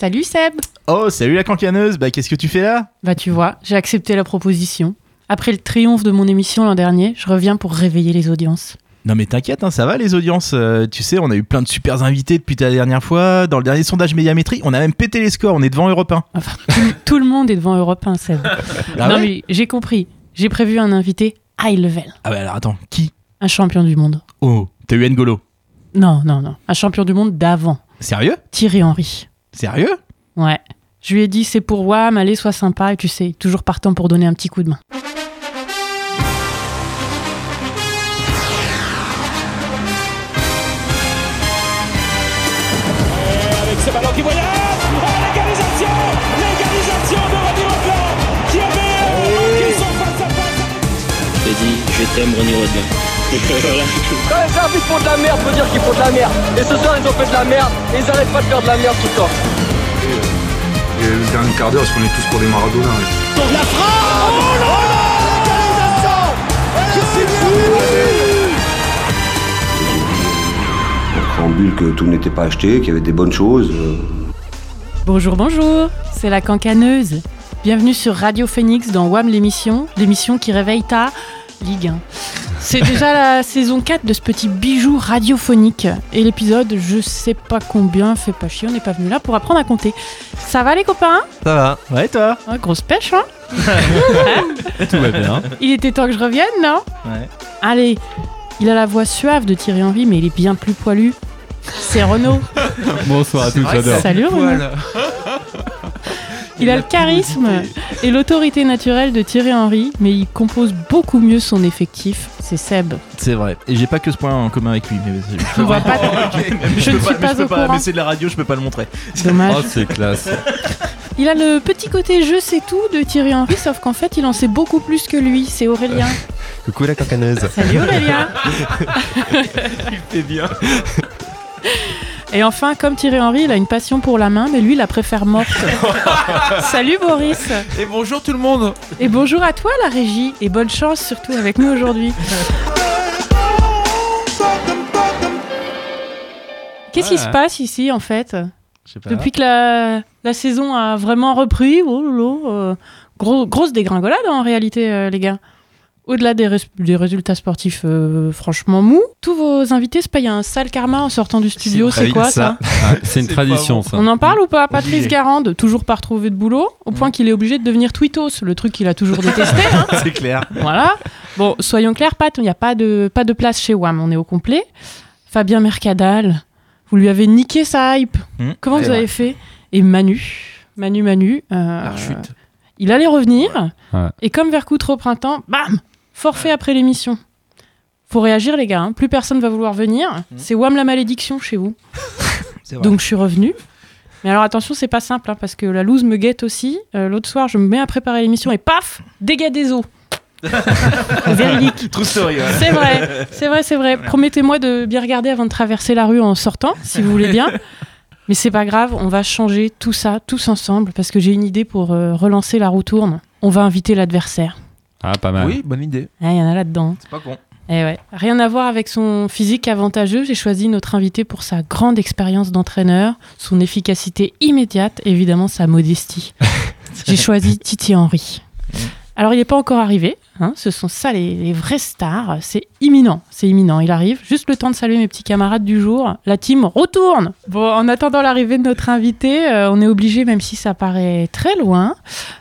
Salut Seb Oh, salut la cancaneuse, bah qu'est-ce que tu fais là? Bah tu vois, j'ai accepté la proposition. Après le triomphe de mon émission l'an dernier, je reviens pour réveiller les audiences. Non mais t'inquiète, hein, ça va les audiences. euh, tu sais, on a eu plein de super invités depuis ta dernière fois. Dans le dernier sondage médiamétrie, on a même pété les scores, on est devant Europe 1. Enfin, tout, tout le monde est devant Europe 1, Seb. Ah non ouais? mais j'ai compris. J'ai prévu un invité high level. Ah bah alors attends, qui? Un champion du monde. Oh, t'as eu N'Golo? Non, non, non. Un champion du monde d'avant. Sérieux? Thierry Henry. Sérieux? Ouais. Je lui ai dit c'est pour WAM, allez, sois sympa, et tu sais, toujours partant pour donner un petit coup de main. avec ce ballon qui voyage l'égalisation l'égalisation de René Rodelin qui avait euh, manqué son face à face J'ai dit, je t'aime René Rodelin. Quand les arbitres font de la merde, faut dire qu'ils font de la merde. Et ce soir, ils ont fait de la merde, et ils arrêtent pas de faire de la merde tout le temps. Et le dernier quart d'heure, parce qu'on est tous pour les Maradona. la frappe oh là là l'égalisation On préambule que tout n'était pas acheté, qu'il y avait des bonnes choses. euh, Bonjour, bonjour, c'est la cancaneuse. Bienvenue sur Radio Phoenix dans WAM l'émission, l'émission qui réveille ta Ligue 1. C'est déjà la saison 4 de ce petit bijou radiophonique. Et l'épisode, je sais pas combien, fait pas chier, on n'est pas venu là pour apprendre à compter. Ça va les copains? Ça va Ouais, toi? Ouais, Grosse pêche, hein? Tout va bien. Il était temps que je revienne, non? Ouais. Allez, il a la voix suave de Thierry Henry, mais il est bien plus poilu. C'est Renaud. Bonsoir à tous, j'adore. Salut Renaud. Il a le charisme et l'autorité naturelle de Thierry Henry, mais il compose beaucoup mieux son effectif. C'est Seb. C'est vrai. Et j'ai pas que ce point en commun avec lui. Mais je On voit pas. Je ne suis pas au courant. Mais c'est de la radio, je peux pas le montrer. Dommage. Oh, c'est classe. Il a le petit côté je sais tout de Thierry Henry, sauf qu'en fait, il en sait beaucoup plus que lui. C'est Aurélien. Coucou la cancaneuse. Salut Aurélien. C'est bien. Et enfin, comme Thierry Henry, il a une passion pour la main, mais lui, il la préfère morte. Salut Boris. Et bonjour tout le monde. Et bonjour à toi la régie. Et bonne chance surtout avec nous aujourd'hui. Qu'est-ce qui se passe ici en fait? Pas. Depuis que la, la saison a vraiment repris, oh lolo, euh, gros- grosse dégringolade en réalité euh, les gars. Au-delà des, res- des résultats sportifs euh, franchement mous, tous vos invités se payent un sale karma en sortant du studio, c'est quoi ça, Ah, c'est une C'est tradition, ça. On en parle ou pas Patrice. Garande, toujours pas retrouvé de boulot, au point qu'il est obligé de devenir tweetos, le truc qu'il a toujours détesté. hein. C'est clair. Voilà. Bon, soyons clairs, Pat, il n'y a pas de, pas de place chez WAM, on est au complet. Fabien Mercadal, vous lui avez niqué sa hype. Hmm, Comment vous avez fait? Et Manu, Manu, Manu, euh, il allait revenir. Ouais. Et comme Vercoutre au printemps, bam Forfait après l'émission. Faut réagir, les gars. hein. Plus personne va vouloir venir. C'est WAM la malédiction chez vous. Donc je suis revenue. Mais alors attention, c'est pas simple, hein, parce que la loose me guette aussi. Euh, L'autre soir, je me mets à préparer l'émission et paf Dégâts des eaux. Véridique. True story. ouais. C'est vrai, c'est vrai, c'est vrai. Promettez-moi de bien regarder avant de traverser la rue en sortant, si vous voulez bien. Mais c'est pas grave, on va changer tout ça tous ensemble parce que j'ai une idée pour euh, relancer la roue tourne. On va inviter l'adversaire. Ah, pas mal. Oui, bonne idée. Ah, Il y en a là-dedans. C'est pas con. Eh ouais. Rien à voir avec son physique avantageux, j'ai choisi notre invité pour sa grande expérience d'entraîneur, son efficacité immédiate et évidemment sa modestie. j'ai choisi Titi Henry. Alors il n'est pas encore arrivé, hein, ce sont ça les, les vraies stars, c'est imminent, c'est imminent, il arrive, juste le temps de saluer mes petits camarades du jour, la team retourne Bon, en attendant l'arrivée de notre invité, euh, on est obligé, même si ça paraît très loin,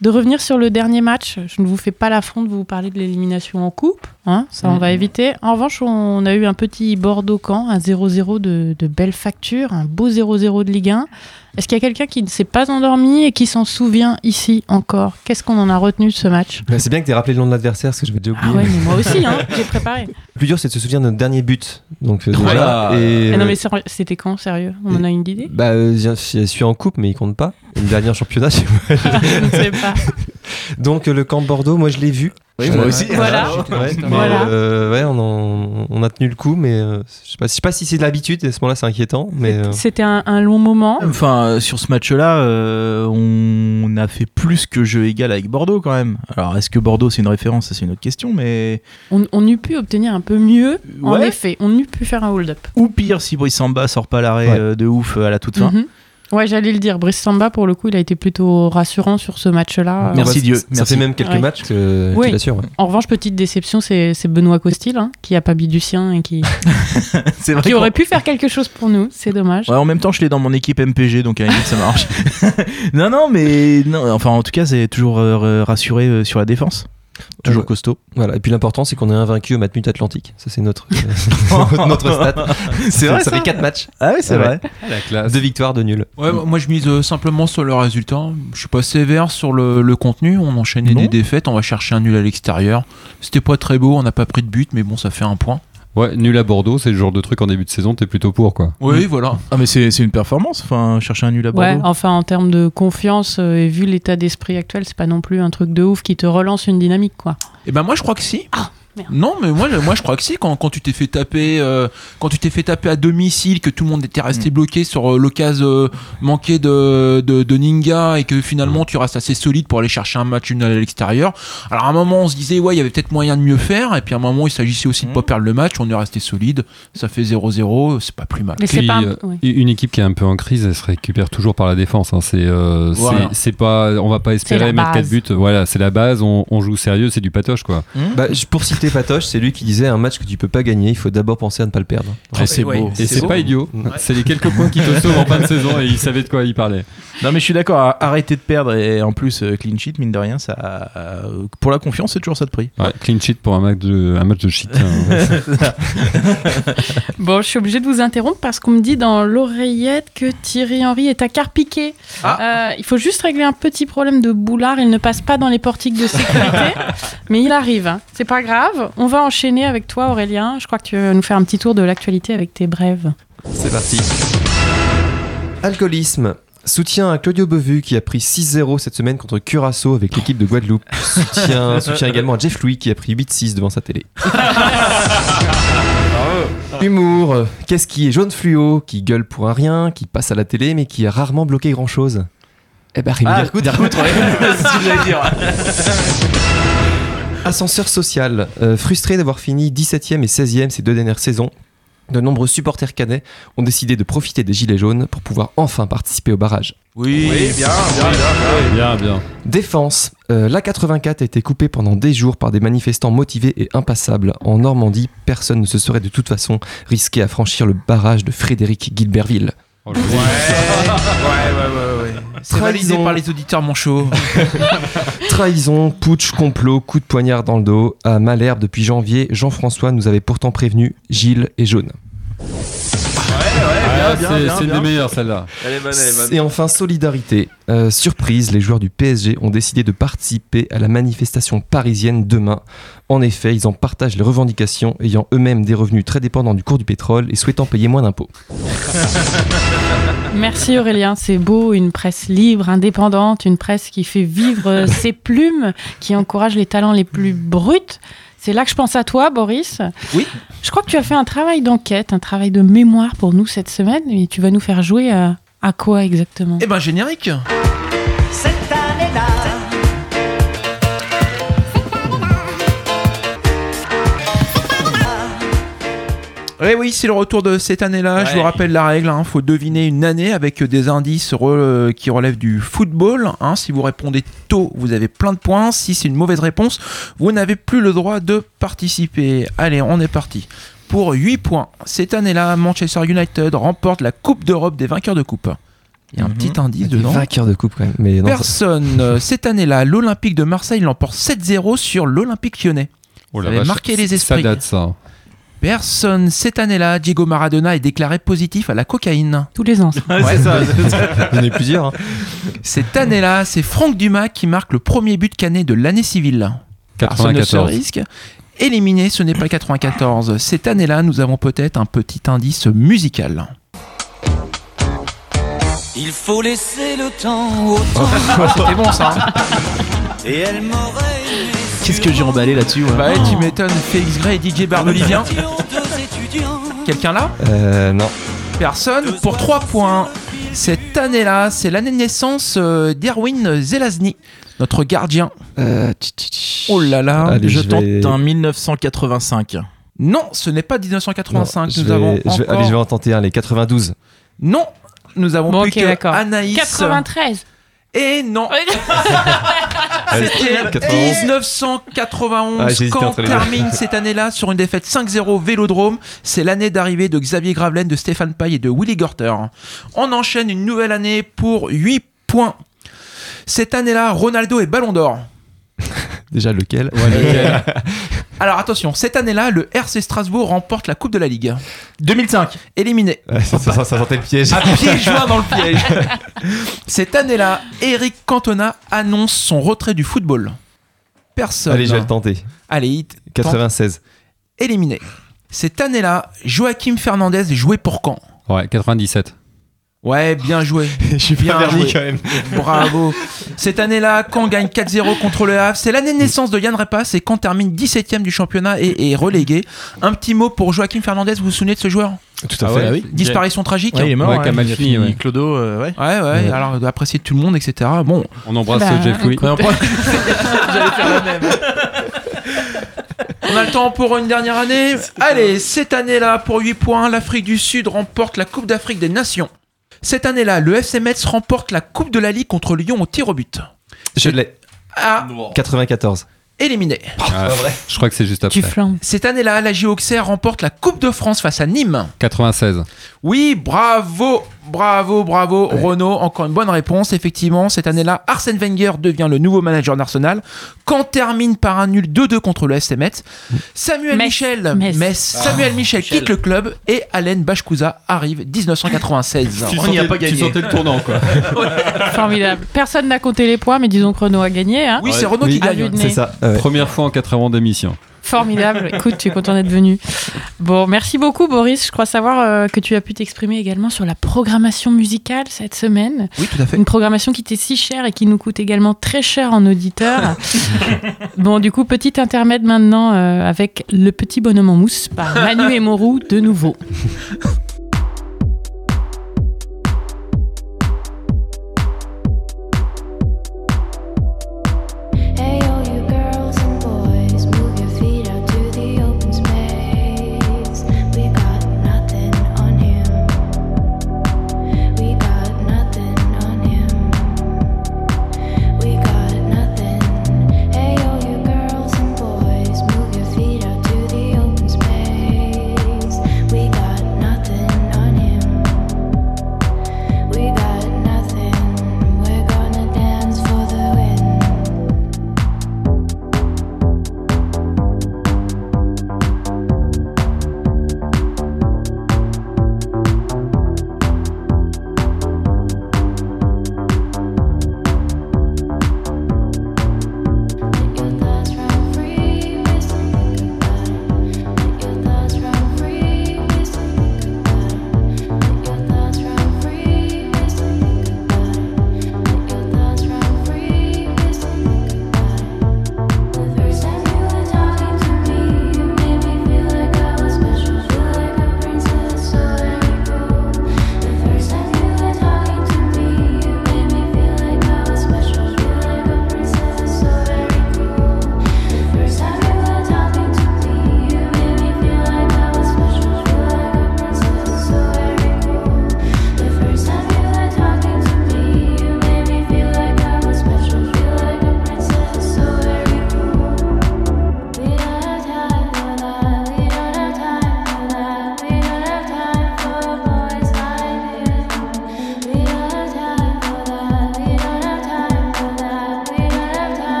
de revenir sur le dernier match. Je ne vous fais pas l'affront de vous parler de l'élimination en coupe, hein, ça on va éviter. En revanche, on a eu un petit Bordeaux-Camp, un 0-0 de, de belle facture, un beau 0-0 de Ligue 1. Est-ce qu'il y a quelqu'un qui ne s'est pas endormi et qui s'en souvient ici encore? Qu'est-ce qu'on en a retenu de ce match? Bah, c'est bien que tu aies rappelé le nom de l'adversaire, parce que je vais déjà Ah oublier. ouais, mais moi aussi, hein, j'ai préparé. Le plus dur, c'est de se souvenir de notre dernier but. Donc, euh, déjà, Voilà. et, non, euh, mais c'était quand, sérieux? On en a une idée? Bah, euh, je je suis en coupe, mais il compte pas. Une dernière championnat, c'est- Je ne sais pas. Donc, le camp de Bordeaux, moi, je l'ai vu. Oui, moi aussi. Voilà. Ouais, mais, Voilà. euh, ouais, on, en- on a tenu le coup, mais euh, je sais pas, je sais pas si c'est de l'habitude. À ce moment-là, c'est inquiétant, mais euh, C'était un, un long moment. Enfin, euh, sur ce match-là, euh, on a fait plus que jeu égal avec Bordeaux quand même. Alors, est-ce que Bordeaux c'est une référence? Ça, c'est une autre question, mais. On, on eût pu obtenir un peu mieux. En effet, on eût pu faire un hold-up. Ou pire, si Brice Samba sort pas l'arrêt Ouais. de ouf à la toute fin. Mhm. Ouais, j'allais le dire. Brice Samba, pour le coup, il a été plutôt rassurant sur ce match-là. Merci Dieu, Ça merci. fait même quelques Ouais. matchs que, Oui. ouais. En revanche, petite déception, c'est Benoît Costil, hein, qui a pas mis du sien et qui, vrai aurait pu faire quelque chose pour nous. C'est dommage. Ouais, en même temps, je l'ai dans mon équipe MPG, donc à la ça marche. non, non, mais non, enfin, en tout cas, c'est toujours euh, rassuré euh, sur la défense. Toujours Ouais. costaud. Voilà. Et puis l'important, c'est qu'on est invaincu au Matmut Atlantique. Ça, c'est notre, euh, notre stat. C'est vrai, ça ça fait 4 matchs, Ah ouais, c'est Ah ouais. vrai. La classe. deux victoires, deux nuls. Ouais, moi je mise euh, simplement sur le résultat. Je suis pas sévère sur le, le contenu. On enchaînait Non. des défaites. On va chercher un nul à l'extérieur. C'était pas très beau. On n'a pas pris de but, mais bon, ça fait un point. Ouais, nul à Bordeaux, c'est le genre de truc en début de saison, t'es plutôt pour quoi. Oui, voilà. Ah, mais c'est c'est une performance. Enfin, chercher un nul à Ouais, Bordeaux. enfin en termes de confiance euh, et vu l'état d'esprit actuel, c'est pas non plus un truc de ouf qui te relance une dynamique quoi. Et ben moi je crois que si. Merde. Non, mais moi, je- moi je crois que si. Quand, quand tu t'es fait taper, euh, quand tu t'es fait taper à domicile, que tout le monde était resté bloqué sur euh, l'occasion euh, manquée de, de, de Ninga et que finalement tu restes assez solide pour aller chercher un match une à l'extérieur. Alors à un moment on se disait ouais il y avait peut-être moyen de mieux faire et puis à un moment il s'agissait aussi de pas perdre le match. On est resté solide. Ça fait 0-0, c'est pas plus mal. Mais c'est Puis, pas. un- euh. Une équipe qui est un peu en crise, elle se récupère toujours par la défense. hein. C'est, euh, Voilà. pas, on va pas espérer mettre 4 base. buts. Voilà, c'est la base. On, on joue sérieux, c'est du patoche quoi. Bah, je- pour citer Patoche, c'est lui qui disait un match que tu peux pas gagner, il faut d'abord penser à ne pas le perdre. Ah, c'est Ouais, beau. Et c'est pas idiot. C'est les quelques points qui te sauvent en fin de saison et il savait de quoi il parlait. Non, mais je suis d'accord. Arrêter de perdre et en plus euh, clean sheet, mine de rien, ça, euh, pour la confiance, c'est toujours ça de prix. Ouais, clean sheet pour un match de, un match de shit. hein. Bon, je suis obligée de vous interrompre parce qu'on me dit dans l'oreillette que Thierry Henry est à Carpiquet. Euh, il faut juste régler un petit problème de boulard. Il ne passe pas dans les portiques de sécurité, mais il arrive. hein. C'est pas grave. On va enchaîner avec toi, Aurélien. Je crois que tu vas nous faire un petit tour de l'actualité avec tes brèves. C'est parti. Alcoolisme. Soutien à Claudio Bevu qui a pris 6-0 cette semaine contre Curaçao avec l'équipe de Guadeloupe. Soutien, soutien également à Jeff Louis qui a pris 8-6 devant sa télé. Humour. Qu'est-ce qui est jaune fluo, qui gueule pour un rien, qui passe à la télé mais qui a rarement bloqué grand chose Eh ben Rémi Ah, Dirkout. Dirkout, ouais. c'est ce que j'allais dire. Ascenseur social. Euh, frustré d'avoir fini 17e et 16e ces deux dernières saisons, de nombreux supporters canets ont décidé de profiter des Gilets jaunes pour pouvoir enfin participer au barrage. Oui, bien, bien, bien. bien, bien. Défense. Euh, L'A84 a été coupée pendant des jours par des manifestants motivés et impassables. En Normandie, personne ne se serait de toute façon risqué à franchir le barrage de Frédéric Gilberville. Oh, Ouais, ouais, ouais, ouais. C'est validé Trahison. par les auditeurs, mon show. Trahison, putsch, complot, coup de poignard dans le dos. À Malherbe, depuis janvier, Jean-François nous avait pourtant prévenu Gilles est jaune. Ah, bien, c'est bien, c'est une bien. des meilleures celle-là. Et enfin, solidarité. Euh, surprise, les joueurs du PSG ont décidé de participer à la manifestation parisienne demain. En effet, ils en partagent les revendications, ayant eux-mêmes des revenus très dépendants du cours du pétrole et souhaitant payer moins d'impôts. Merci Aurélien, c'est beau, une presse libre, indépendante, une presse qui fait vivre ses plumes, qui encourage les talents les plus bruts. C'est là que je pense à toi, Boris. Oui. Je crois que tu as fait un travail d'enquête, un travail de mémoire pour nous cette semaine, et tu vas nous faire jouer à, à quoi exactement? Eh ben, générique. Oui, oui, c'est le retour de cette année-là. Je vous rappelle la règle. Il faut deviner une année avec des indices re- euh, qui relèvent du football. hein. Si vous répondez tôt, vous avez plein de points. Si c'est une mauvaise réponse, vous n'avez plus le droit de participer. Allez, on est parti. Pour 8 points, cette année-là, Manchester United remporte la Coupe d'Europe des vainqueurs de coupe. Il y a un Mhm. petit indice Des dedans. vainqueurs de coupe quand même. Mais non, ça- Personne. euh, Cette année-là, l'Olympique de Marseille l'emporte 7-0 sur l'Olympique lyonnais. Oh Ça avait marqué les Ça esprits. date ça. Personne. Cette année-là, Diego Maradona est déclaré positif à la cocaïne. Tous les ans. ça. Ouais, c'est ça. y en a eu plusieurs. hein. Cette année-là, c'est Franck Dumas qui marque le premier but canet de l'année civile. Personne ne se 94. risque. Éliminé, ce n'est pas le 94. Cette année-là, nous avons peut-être un petit indice musical. Il faut laisser le temps au temps. C'était bon ça. hein Et elle m'aurait aimé. Qu'est-ce que j'ai emballé là-dessus ouais. bah ouais, tu m'étonnes. Félix Gray et DJ Barbelivien. Quelqu'un là Euh, non. Personne. Pour 3 points. Cette année-là, c'est l'année de naissance euh, d'Erwin Zelazny, notre gardien. Euh, tch, tch, tch. Oh là là. Allez, je je tente vais- un 1985. Non, ce n'est pas 1985. Non, nous je vais, avons je vais- encore... allez, je vais en tenter un, les 92. Non. Nous avons Bon, plus ok, que d'accord. Anaïs. 93. Et non, c'était 1991 Ah, quand termine cette année-là sur une défaite 5-0 Vélodrome. C'est l'année d'arrivée de Xavier Gravelaine, de Stéphane Paille et de Willy Gorter. On enchaîne une nouvelle année pour 8 points. Cette année-là, Ronaldo est Ballon d'Or. Déjà lequel? Alors attention, cette année-là, le RC Strasbourg remporte la Coupe de la Ligue. 2005. Éliminé. Ouais, ça, ça- ça sentait le piège. À pied joint dans le piège. Cette année-là, Eric Cantona annonce son retrait du football. Personne. Allez, je vais le tenter. Allez, il tente. 96. éliminé. Cette année-là, Joachim Fernandez jouait pour Caen. Ouais, 97. Ouais, bien joué. Je suis Bien pas verni joué. quand même. Bravo. Cette année-là, Caen gagne 4-0 contre le Havre. C'est l'année de naissance de Yann Repas et Caen termine 17ème du championnat et est relégué. Un petit mot pour Joachim Fernandez, vous vous souvenez de ce joueur? Tout à Ah fait. ouais, oui. Disparition tragique. Ouais, il est mort. Ouais, hein, Kamal il a Fini, fini ouais. Clodo, euh, ouais. Ouais, ouais, alors d'apprécier tout le monde, etc. Bon, On embrasse Bah, Jeff Louis. On a le temps pour une dernière année. Allez, cette année-là, pour 8 points, l'Afrique du Sud remporte la Coupe d'Afrique des Nations. Cette année-là, le FC Metz remporte la Coupe de la Ligue contre Lyon au tir au but. Je l'ai. Ah, 94. éliminé. Ah, je crois que c'est juste après. Cette année-là, la JO Auxerre remporte la Coupe de France face à Nîmes. 96. Oui, bravo, bravo, bravo, Renaud. Encore une bonne réponse. Effectivement, cette année-là, Arsène Wenger devient le nouveau manager d'Arsenal. Quand termine par un nul 2-2 contre le FC Metz, Samuel Metz. Michel, Metz. Metz, Samuel Michel quitte le club et Alain Bachkouza arrive 1996. On n'y a pas gagné. Tu sentais le tournant, quoi. Formidable. Personne n'a compté les points, mais disons que Renault a gagné. Hein Oui, c'est Renaud Oui. qui gagne. C'est ça. ouais. Première fois en 4 ans d'émission. Formidable. Écoute, tu es content d'être venu. Bon, merci beaucoup, Boris. Je crois savoir euh, que tu as pu t'exprimer également sur la programmation musicale cette semaine. Oui, tout à fait. Une programmation qui t'est si chère et qui nous coûte également très cher en auditeurs. bon, du coup, petit intermède maintenant euh, avec Le Petit Bonhomme en mousse par Manu et Morou de nouveau.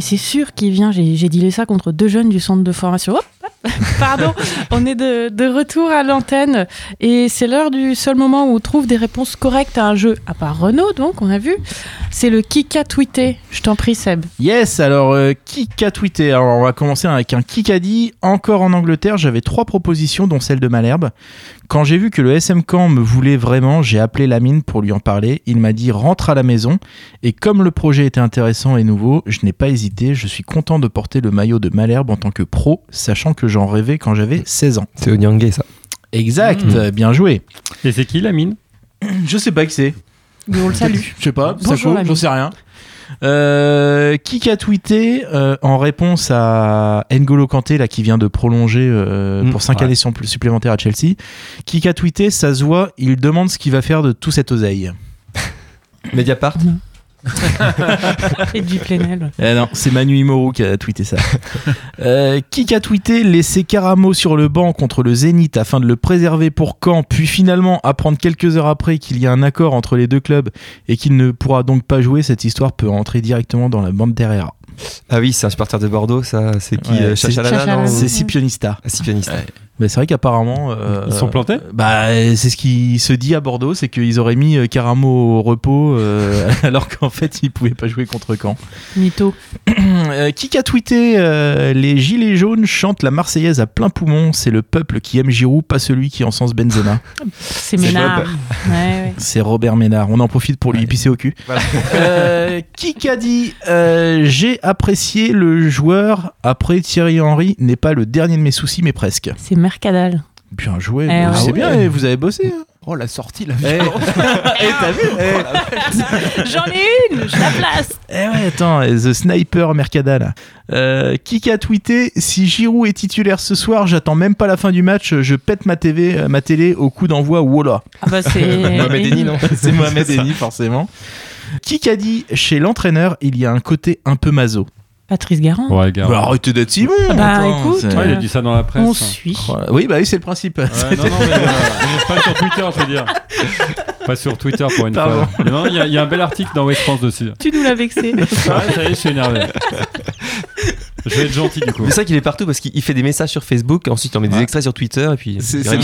Mais c'est sûr qu'il vient. J'ai dealé ça contre deux jeunes du centre de formation. Hop, hop, pardon, on est de, de retour à l'antenne et c'est l'heure du seul moment où on trouve des réponses correctes à un jeu, à part Renault, donc, on a vu. C'est le qui a tweeté. Je t'en prie, Seb. Yes, alors euh, qui a tweeté Alors on va commencer avec un qui a dit encore en Angleterre, j'avais trois propositions dont celle de Malherbe. Quand j'ai vu que le SM Camp me voulait vraiment, j'ai appelé Lamine pour lui en parler. Il m'a dit rentre à la maison et comme le projet était intéressant et nouveau, je n'ai pas hésité, je suis content de porter le maillot de Malherbe en tant que pro, sachant que j'en rêvais quand j'avais 16 ans. C'est Onyangé, ça. Exact, Mm. euh, bien joué. Et c'est qui la mine? Je sais pas qui c'est. Mais on le salue. Je sais pas, Bonjour, Sako, j'en sais rien. Euh, qui a tweeté euh, en réponse à N'Golo Kanté là qui vient de prolonger euh, Mm, pour 5 ouais. années suppl- supplémentaires à Chelsea qui a tweeté ça se voit il demande ce qu'il va faire de tout cet oseille Mediapart Et du Plenel. eh non c'est Manu Imoru qui a tweeté ça euh, qui a tweeté laisser Caramo sur le banc contre le Zénith afin de le préserver pour quand puis finalement apprendre quelques heures après qu'il y a un accord entre les deux clubs et qu'il ne pourra donc pas jouer cette histoire peut entrer directement dans la bande derrière Ah oui, c'est un supporter de Bordeaux, ça. C'est qui Ouais, euh, Chachalana, c'est Scipionista Ah, Scipionista. Mais c'est vrai qu'apparemment. euh, Ils sont plantés? Bah, c'est ce qui se dit à Bordeaux, c'est qu'ils auraient mis euh, Caramo au repos euh, alors qu'en fait ils pouvaient pas jouer contre Caen. Mytho. Euh, qui a tweeté euh, Les Gilets jaunes chantent la Marseillaise à plein poumon, c'est le peuple qui aime Giroud, pas celui qui encense Benzema. C'est Ménard. Ouais, ouais. C'est Robert Ménard. On en profite pour lui pisser au cul. Euh, qui a dit euh, J'ai apprécié le joueur après Thierry Henry n'est pas le dernier de mes soucis, mais presque. C'est Mercadal. Bien joué. Eh ouais. c'est Ah bien, ouais. eh, vous avez bossé. hein. Oh, la sortie, la Eh, violence. Eh, t'as vu Eh, J'en ai une, je la place. Eh ouais, attends, eh, The Sniper Mercadal. Euh, qui a tweeté Si Giroud est titulaire ce soir, j'attends même pas la fin du match, je pète ma, TV, euh, ma télé au coup d'envoi Wola. Ah bah c'est. Mohamed Eni, non C'est Mohamed Eni, forcément. Qui a dit Chez l'entraîneur, il y a un côté un peu maso Patrice Garand. Ouais. Bah, arrêtez d'être si bon Ah bah, attends, écoute, Ouais, il a dit ça dans la presse. On hein. suit. Voilà. Oui, bah oui, c'est le principe. Ouais, non, non, mais, euh, pas sur Twitter, je veux dire. Pas sur Twitter pour une Pardon. fois. Non, il y, a- il y a un bel article dans West France dessus. Tu nous l'as vexé. Ouais, ça y est, je suis énervé. Je vais être gentil du coup. C'est vrai qu'il est partout parce qu'il il fait des messages sur Facebook, ensuite il en met des extraits sur Twitter et puis C'est- pas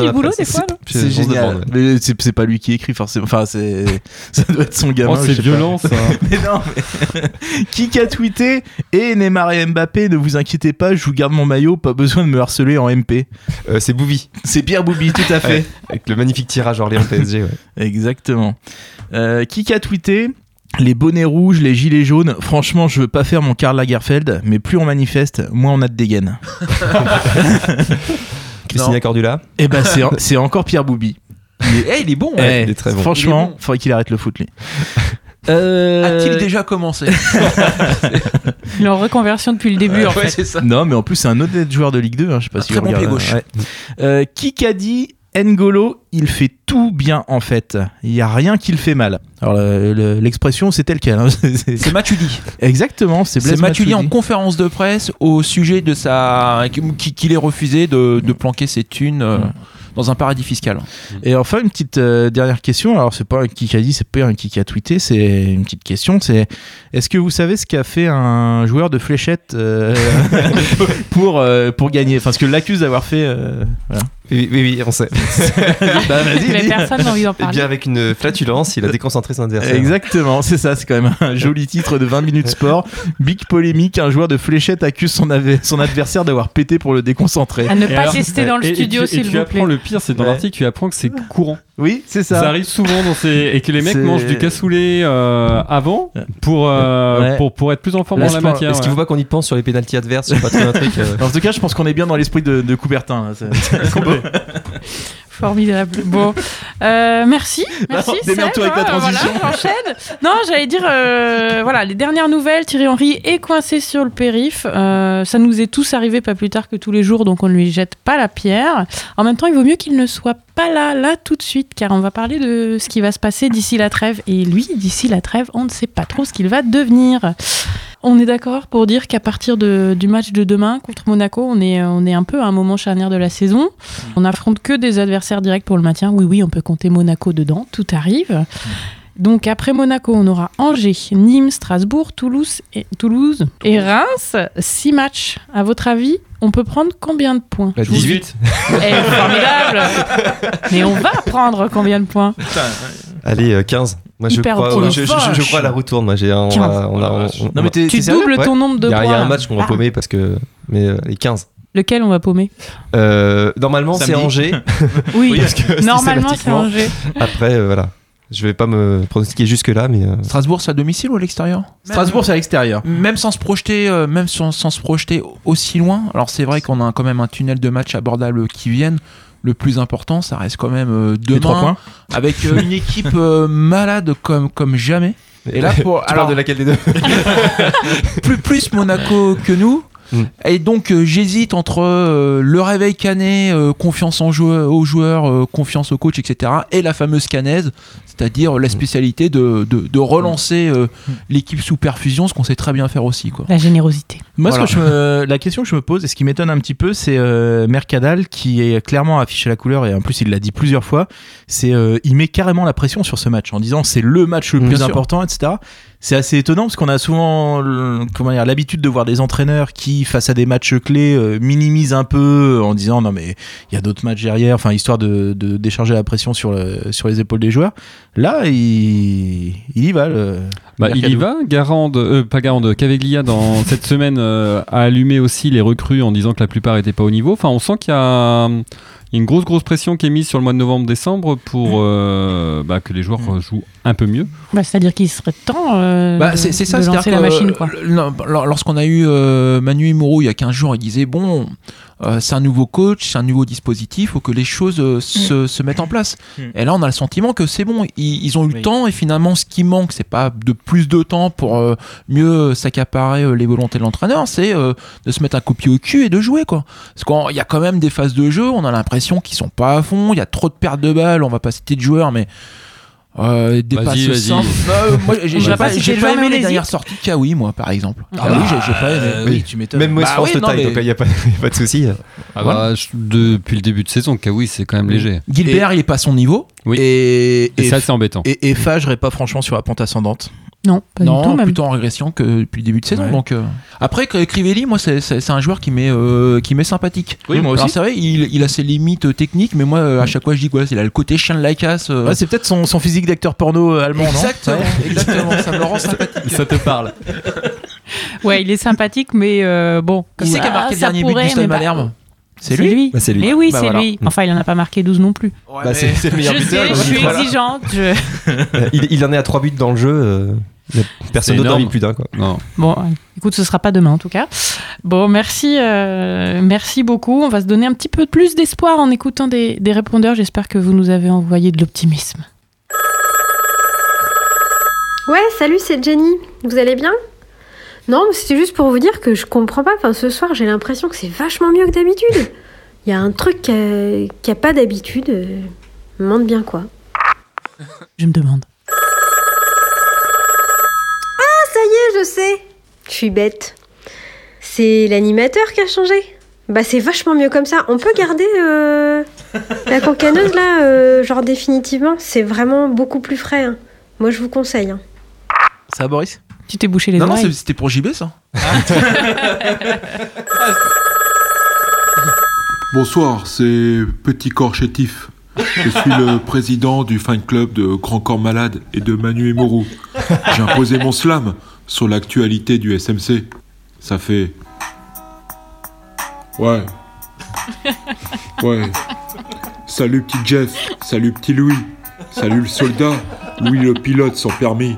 du la boulot, presse. des fois, C'est- on génial. Mais pas lui qui écrit forcément. Enfin, c'est ça doit être son gamin. Oh, c'est violent ça. Mais non. mais- qui a tweeté Et Neymar et Mbappé, ne vous inquiétez pas, je vous garde mon maillot, pas besoin de me harceler en MP. Euh, C'est Bouvi, C'est Pierre Boubi, tout à fait. Ouais. avec le magnifique tirage Orléans PSG. ouais. Exactement. Euh, qui a tweeté les bonnets rouges, les gilets jaunes, franchement, je veux pas faire mon Karl Lagerfeld, mais plus on manifeste, moins on a de dégaine. Christina Cordula. Et ben, c'est c'est encore Pierre Boubi. Il est, eh, il est bon. Eh, il est très bon. Franchement, Il bon. faudrait qu'il arrête le foot, lui. Euh, A-t-il déjà commencé Il est en reconversion depuis le début, en Ouais, fait. c'est ça. Non, mais en plus, c'est un honnête joueur de Ligue 2. hein, je sais pas Un si très bon pied gauche. Ouais. Euh, qui a dit N'Golo, il fait tout bien en fait. Il y a rien qui le fait mal. Alors le- le- l'expression, c'est tel quel. hein. C'est- Matuidi. Exactement, c'est C'est Blaise Matuidi en Matuidi. conférence de presse au sujet de sa. qui- qu'il ait refusé de, de planquer ses thunes euh, Mm. dans un paradis fiscal. Et enfin, une petite euh, dernière question. Alors, c'est pas un qui a dit, c'est pas un qui a tweeté, c'est une petite question. C'est est-ce que vous savez ce qu'a fait un joueur de fléchette euh, pour, euh, pour gagner? Enfin, ce que l'accuse d'avoir fait. euh, voilà. Oui, oui, oui, on sait. Bah, vas-y, Mais dis. personne n'a envie d'en Et parler. bien avec une flatulence, il a déconcentré son adversaire. Exactement, c'est ça, c'est quand même un joli titre de 20 minutes sport. Big polémique, un joueur de fléchette accuse son, ave- son adversaire d'avoir pété pour le déconcentrer. À ne Et pas alors- tester dans le et- et studio, tu- et s'il tu vous apprends plaît. le pire, c'est dans Ouais. l'article, tu apprends que c'est courant. Oui, c'est Ça. ça. arrive souvent dans ces... et que les mecs mangent du cassoulet euh, avant pour, euh, Ouais. pour, pour être plus en forme Là, dans la matière. Est-ce qu'il ouais. faut pas qu'on y pense sur les pénalties adverses pas trop un truc. euh, En tout cas, je pense qu'on est bien dans l'esprit de, de Coubertin. là. Formidable. Bon, Euh, merci. Merci. Démerde-toi avec ta hein, transition. Voilà, j'enchaîne. Non, j'allais dire, euh, voilà, les dernières nouvelles. Thierry Henry est coincé sur le périph. Euh, ça nous est tous arrivé pas plus tard que tous les jours, donc on ne lui jette pas la pierre. En même temps, il vaut mieux qu'il ne soit pas là, là tout de suite, car on va parler de ce qui va se passer d'ici la trêve. Et lui, d'ici la trêve, on ne sait pas trop ce qu'il va devenir. On est d'accord pour dire qu'à partir de- du match de demain contre Monaco, on est, on est un peu à un moment charnière de la saison. On n'affronte que des adversaires directs pour le maintien. Oui, oui, on peut compter Monaco dedans, tout arrive. Donc après Monaco, on aura Angers, Nîmes, Strasbourg, Toulouse et, Toulouse et Reims. Six matchs. À votre avis, on peut prendre combien de points? Bah, 18. Eh, formidable Mais on va prendre combien de points? Allez, euh, 15. Moi, je crois, optimiste. je, je- je- je crois à la retourne. Moi, j'ai un. on 15. a- on a- on- on- Non, mais Tu doubles ton nombre de a- il y a points. un match qu'on va Ah. paumer parce que. Mais euh, les 15. Lequel on va paumer? Euh, normalement, c'est. Angers. Oui, parce que normalement c'est Angers. Après, euh, voilà. Je vais pas me pronostiquer jusque-là, mais. euh, Strasbourg, c'est à domicile ou à l'extérieur? Strasbourg, c'est à l'extérieur. Même sans se projeter, euh, même sans, sans se projeter aussi loin. Alors c'est vrai qu'on a quand même un tunnel de matchs abordables qui viennent. Le plus important, ça reste quand même euh, demain points. avec euh, une équipe euh, malade comme comme jamais. Et là, pour tu alors, de laquelle des deux? Plus plus Monaco que nous. Mm. Et donc euh, j'hésite entre euh, le réveil canet, euh, confiance en joueur, aux joueurs, euh, confiance au coach, etc. et la fameuse canaise, c'est-à-dire la spécialité de, de, de relancer euh, l'équipe sous perfusion, ce qu'on sait très bien faire aussi. Quoi. La générosité. Moi, Voilà. ce que je me- la question que je me pose et ce qui m'étonne un petit peu, c'est euh, Mercadal qui est clairement affiché la couleur et en plus il l'a dit plusieurs fois. C'est euh, il met carrément la pression sur ce match en disant c'est le match le Bien plus sûr. important, etc. C'est assez étonnant parce qu'on a souvent comment dire l'habitude de voir des entraîneurs qui face à des matchs clés euh, minimisent un peu en disant non mais il y a d'autres matchs derrière, enfin histoire de, de décharger la pression sur le, sur les épaules des joueurs. Là, il, il y va. le- Bah, il y va. Garande, euh, pas Garande, Caveglia dans cette semaine euh, a allumé aussi les recrues en disant que la plupart n'étaient pas au niveau. Enfin, on sent qu'il y a il y a une grosse grosse pression qui est mise sur le mois de novembre-décembre pour euh, bah, que les joueurs Mm. jouent un peu mieux. Bah, C'est-à-dire qu'il serait temps euh, Bah, de, c'est c'est ça, de c'est-à-dire lancer la machine. Quoi. euh, lor- lor- lorsqu'on a eu euh, Manu Imoro il y a 15 jours, il disait bon, euh, c'est un nouveau coach, c'est un nouveau dispositif, faut que les choses euh, se, se mettent en place. Mm. Et là, on a le sentiment que c'est bon, ils, ils ont eu le Oui. temps et finalement, ce qui manque, c'est pas de plus de temps pour euh, mieux s'accaparer euh, les volontés de l'entraîneur, c'est euh, de se mettre un coup de pied au cul et de jouer quoi. Parce qu'il y a quand même des phases de jeu, on a l'impression qu'ils sont pas à fond, il y a trop de pertes de balles, on va pas citer de joueurs, mais euh, des Vas-y, vas-y. Euh, moi, j'ai j'ai pas, j'ai pas aimé les dernières sorties Kawi, moi, par exemple. Ah Kawi, bah, j'ai j'ai pas aimé. euh, oui, tu m'étonnes. Même moi, Bah oui, taille, mais- donc il n'y a, a pas de souci. Ah bah, je- depuis le début de saison, Kawi c'est quand même léger. Gilbert, il est pas à son niveau. Oui. Et, Et, et, ça c'est embêtant. et, et Fage n'est pas franchement sur la pente ascendante. Non, pas non, du tout même. plutôt en régression que depuis le début de saison. Ouais. Donc, euh, Après, Crivelli, moi, c'est- un joueur qui m'est euh, sympathique. Oui, moi aussi. c'est vrai, il, il a ses limites euh, techniques, mais moi, euh, à chaque fois, je dis quoi Il a le côté chien de la casse. euh, Ouais, c'est peut-être son, son physique d'acteur porno allemand, non? Exactement, exactement, ça me le rend sympathique. Ça te parle. Ouais, il est sympathique, mais euh, bon. Qui c'est qui a Ah, marqué le dernier but du Stade bah, Malherbe? C'est lui, Bah, c'est lui. Mais oui, Bah, c'est voilà. lui. Enfin, il en a pas marqué 12 non plus. Ouais, Bah, mais- c'est le meilleur je buteur. sais, je en suis exigeante. je- il, il en est à 3 buts dans le jeu. euh, personne d'autre mis plus d'un. quoi. Non. Bon, écoute, ce sera pas demain en tout cas. Bon, merci, euh, merci beaucoup. On va se donner un petit peu plus d'espoir en écoutant des, des répondeurs. J'espère que vous nous avez envoyé de l'optimisme. Ouais, salut, c'est Jenny. Vous allez bien? Non, mais c'était juste pour vous dire que je comprends pas. Enfin, ce soir, j'ai l'impression que c'est vachement mieux que d'habitude. Il y a un truc qui a, qui a pas d'habitude. euh, Je me demande bien quoi. Je me demande. Ah, ça y est, je sais. Je suis bête. C'est l'animateur qui a changé. Bah, c'est vachement mieux comme ça. On peut garder euh, la cancaneuse là, euh, genre définitivement. C'est vraiment beaucoup plus frais. hein. Moi, je vous conseille. hein. Ça va, Boris? Tu t'es bouché les Non, non, c'est- c'était pour JB ça. Bonsoir, c'est Petit Corps Chétif. Je suis le président du fan club de Grand Corps Malade et de Manu et Mourou. J'ai imposé mon slam sur l'actualité du SMC. Ça fait. Ouais. Ouais. Salut petit Jeff, salut petit Louis, salut le soldat, Louis le pilote sans permis.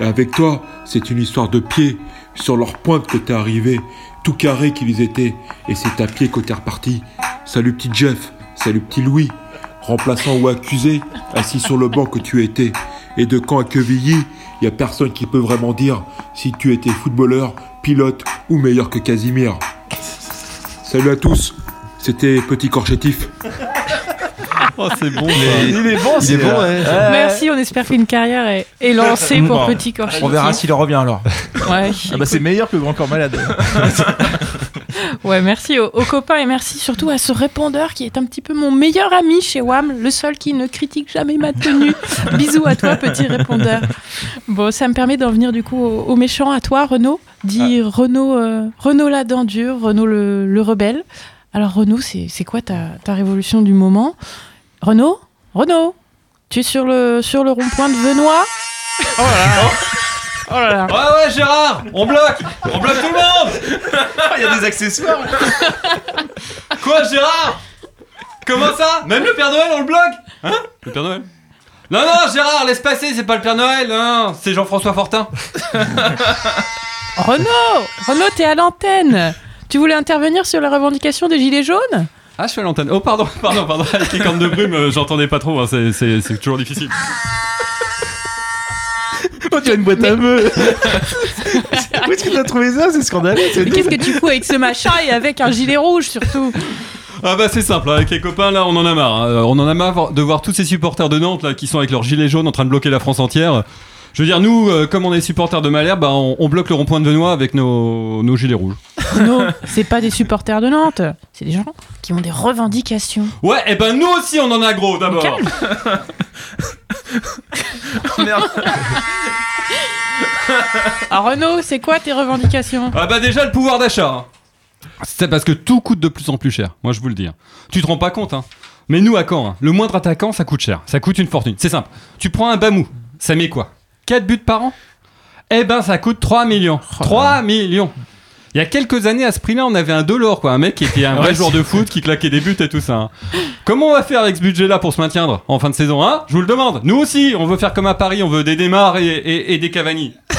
Et avec toi, c'est une histoire de pied, sur leur pointe que t'es arrivé, tout carré qu'ils étaient, et c'est à pied que t'es reparti. Salut petit Jeff, salut petit Louis, remplaçant ou accusé, assis sur le banc que tu étais. Et de quand à Quevilly, y a personne qui peut vraiment dire si tu étais footballeur, pilote ou meilleur que Casimir. Salut à tous, c'était Petit Corps Chétif. Oh, c'est bon. Mais il est bon, Il est bon, ouais. Ouais. Merci, on espère qu'une carrière est, est lancée pour Bon. Petit Corps On verra s'il en revient alors. Ouais, Ah bah c'est meilleur que Grand Corps Malade. ouais, merci aux, aux copains et merci surtout à ce répondeur qui est un petit peu mon meilleur ami chez WAM, le seul qui ne critique jamais ma tenue. Bisous à toi, petit répondeur. Bon, ça me permet d'en venir du coup au, au méchant, à toi, Renaud. Dis Renaud, euh, Renaud la dent dure, Renaud le, le rebelle. Alors, Renaud, c'est c'est quoi ta, ta révolution du moment? Renaud Renaud Tu es sur le, sur le rond-point de Venois Oh là là. Oh. Là là. Ouais, ouais, Gérard, on bloque. On bloque tout le monde. Il y a des accessoires. Quoi, Gérard? Comment ça? Même le Père Noël, on le bloque. Hein? Le Père Noël? Non, non, Gérard, laisse passer, c'est pas le Père Noël, non, non, c'est Jean-François Fortin. Renaud Renaud, t'es à l'antenne. Tu voulais intervenir sur la revendication des Gilets jaunes? Ah, je suis à l'antenne. Oh, pardon, pardon, pardon. Avec les cornes de brume, euh, j'entendais pas trop, hein, c'est- c'est c'est toujours difficile. Oh, tu as une boîte à meux. Où est-ce que tu as trouvé ça C'est scandaleux. qu'est-ce que tu fous avec ce machin et avec un gilet rouge surtout Ah bah c'est simple, avec les copains là on en a marre. hein. Euh, On en a marre de voir tous ces supporters de Nantes là qui sont avec leurs gilets jaunes en train de bloquer la France entière. Je veux dire, nous, euh, comme on est supporters de Malherbe, bah, on, on bloque le rond-point de Venois avec nos, nos gilets rouges. Non, c'est pas des supporters de Nantes, c'est des gens qui ont des revendications. Ouais, et ben nous aussi on en a gros d'abord. Calme. Merde. Ah Renaud, c'est quoi tes revendications? Ah bah déjà le pouvoir d'achat. hein. C'est parce que tout coûte de plus en plus cher, moi je vous le dis. hein. Tu te rends pas compte, hein. Mais nous à Caen, hein, le moindre attaquant ça coûte cher, ça coûte une fortune. C'est simple, tu prends un Bamou, ça met quoi? 4 buts par an Eh ben ça coûte 3 millions. 3 millions il y a quelques années, à ce prix-là, on avait un Dolor, quoi. Un mec qui était un vrai joueur de foot, qui claquait des buts et tout ça. hein. Comment on va faire avec ce budget-là pour se maintenir en fin de saison, hein? Je vous le demande. Nous aussi, on veut faire comme à Paris, on veut des Démarres et, et- et des Cavani.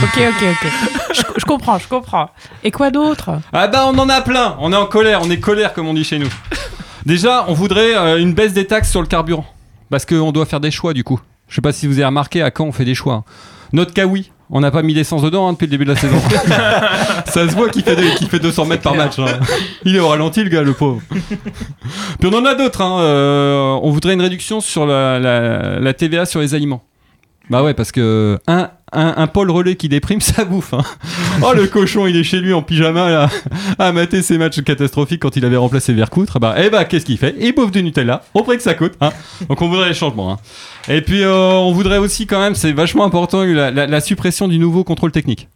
Ok, ok, ok. Je, je comprends, je comprends. Et quoi d'autre? Ah bah on en a plein, on est en colère, on est colère comme on dit chez nous. Déjà, on voudrait euh, une baisse des taxes sur le carburant. Parce qu'on doit faire des choix du coup. Je sais pas si vous avez remarqué à quand on fait des choix. hein. Notre Kawi, on n'a pas mis d'essence dedans hein, depuis le début de la saison. Ça se voit qu'il fait, fait 200 mètres par match. hein. Il est au ralenti le gars, le pauvre. Puis on en a d'autres. hein. Euh, on voudrait une réduction sur la, la- la TVA sur les aliments. Bah ouais, parce que un, Paul Relais qui déprime, ça bouffe. hein. Oh le cochon, il est chez lui en pyjama là, à mater ses matchs catastrophiques quand il avait remplacé Vercoutre. Bah, eh bah, qu'est-ce qu'il fait? Il bouffe du Nutella, au prix que ça coûte. hein. Donc on voudrait les changements. hein. Et puis euh, on voudrait aussi quand même, c'est vachement important, la suppression du nouveau contrôle technique.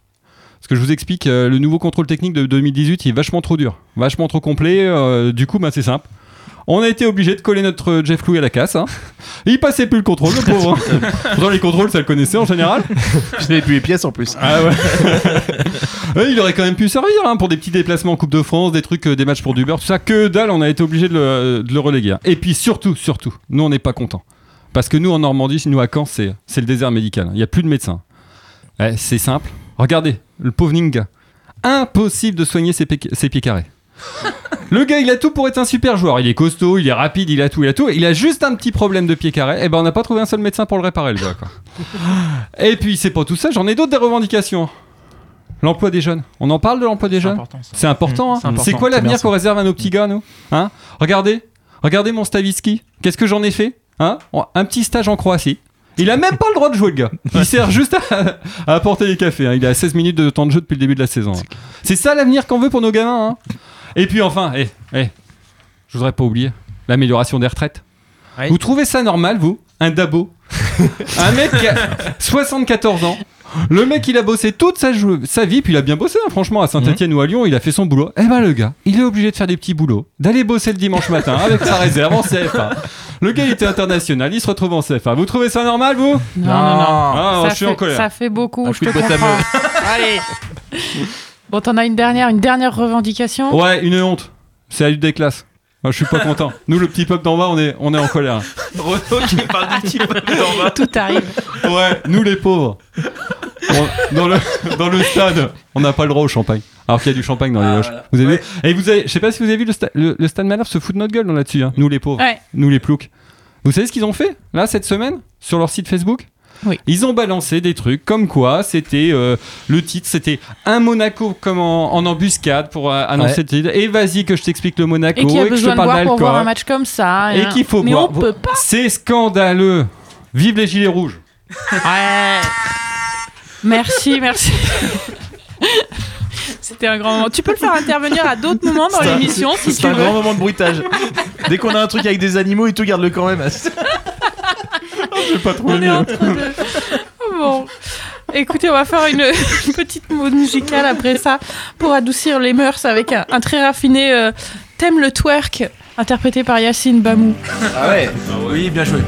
Parce que je vous explique, euh, le nouveau contrôle technique de 2018, il est vachement trop dur, vachement trop complet. euh, du coup, bah, c'est simple. On a été obligé de coller notre Jeff Louis à la casse. hein. Il passait plus le contrôle, le pauvre. hein. Pourtant, les contrôles, ça le connaissait en général. Je n'avais plus les pièces en plus. Ah ouais. Il aurait quand même pu servir hein, pour des petits déplacements en Coupe de France, des trucs, euh, des matchs pour du beurre, tout ça. Que dalle, on a été obligé de le, de le reléguer. Et puis surtout, surtout, nous on n'est pas contents. Parce que nous en Normandie, nous à Caen, c'est le désert médical. Il n'y a plus de médecins. C'est simple. Regardez, le pauvre Ninga. Impossible de soigner ses pieds carrés. Le gars, il a tout pour être un super joueur. Il est costaud, il est rapide, il a tout, il a tout. Il a juste un petit problème de pied carré. Et ben, on n'a pas trouvé un seul médecin pour le réparer, le gars. Quoi. Et puis, c'est pas tout ça. J'en ai d'autres des revendications. L'emploi des jeunes. On en parle de l'emploi des jeunes important, ça. C'est important. Mmh, hein. c'est important. C'est quoi C'est l'avenir qu'on réserve à nos petits gars, nous hein? Regardez, regardez mon Stavisky. Qu'est-ce que j'en ai fait hein? Un petit stage en Croatie. Il a même pas le droit de jouer, le gars. Il sert juste à, à apporter des cafés. hein. Il a 16 minutes de temps de jeu depuis le début de la saison. hein. C'est ça l'avenir qu'on veut pour nos gamins. hein. Et puis enfin, eh, eh, je voudrais pas oublier l'amélioration des retraites. Oui. Vous trouvez ça normal, vous? Un dabo Un mec qui a 74 ans. Le mec, il a bossé toute sa, vie, puis il a bien bossé, hein, franchement, à Saint-Etienne ou à Lyon, il a fait son boulot. Eh ben, le gars, il est obligé de faire des petits boulots, d'aller bosser le dimanche matin avec sa réserve en CFA. Le gars, il était international, il se retrouve en CFA. Vous trouvez ça normal, vous? Non, non, non. Ah, ça, je suis fait, en colère. ça fait beaucoup, je coup te comprends. Allez. Bon, t'en as une dernière, une dernière revendication Ouais, une honte. C'est la lutte des classes. Moi, je suis pas content. Nous, le petit peuple d'en bas, on est, on est en colère. Renaud qui parle du petit peuple d'en bas. Tout arrive. Ouais, nous les pauvres. On- dans, le, dans le stade, on n'a pas le droit au champagne. Alors qu'il y a du champagne dans les Ah, loges. voilà. Vous avez Ouais. vu Et vous avez, je sais pas si vous avez vu le, sta- le, le stade Malherbe se fout de notre gueule dans là-dessus. hein. Nous les pauvres, Ouais. nous les ploucs. Vous savez ce qu'ils ont fait là cette semaine sur leur site Facebook? Oui. Ils ont balancé des trucs comme quoi c'était euh, le titre, c'était un Monaco comme en, en embuscade pour euh, annoncer Ouais. le titre. Et vas-y que je t'explique le Monaco Et qui a que je besoin te de parle voir un d'alcool. match comme ça. Et hein. qu'il faut Mais boire. on peut pas. C'est scandaleux. Vive les gilets rouges. Ouais. Merci, merci. C'était un grand moment. Tu peux le faire intervenir à d'autres moments dans C'est un- l'émission si C'est tu un veux. grand moment de bruitage. Dès qu'on a un truc avec des animaux, et tout garde le quand même. Je vais pas trouver On est en train de... Bon. Écoutez, on va faire une, une petite mode musicale après ça pour adoucir les mœurs avec un, un très raffiné euh, Thème le twerk interprété par Yacine Bamou. Ah ouais Oui, bien joué.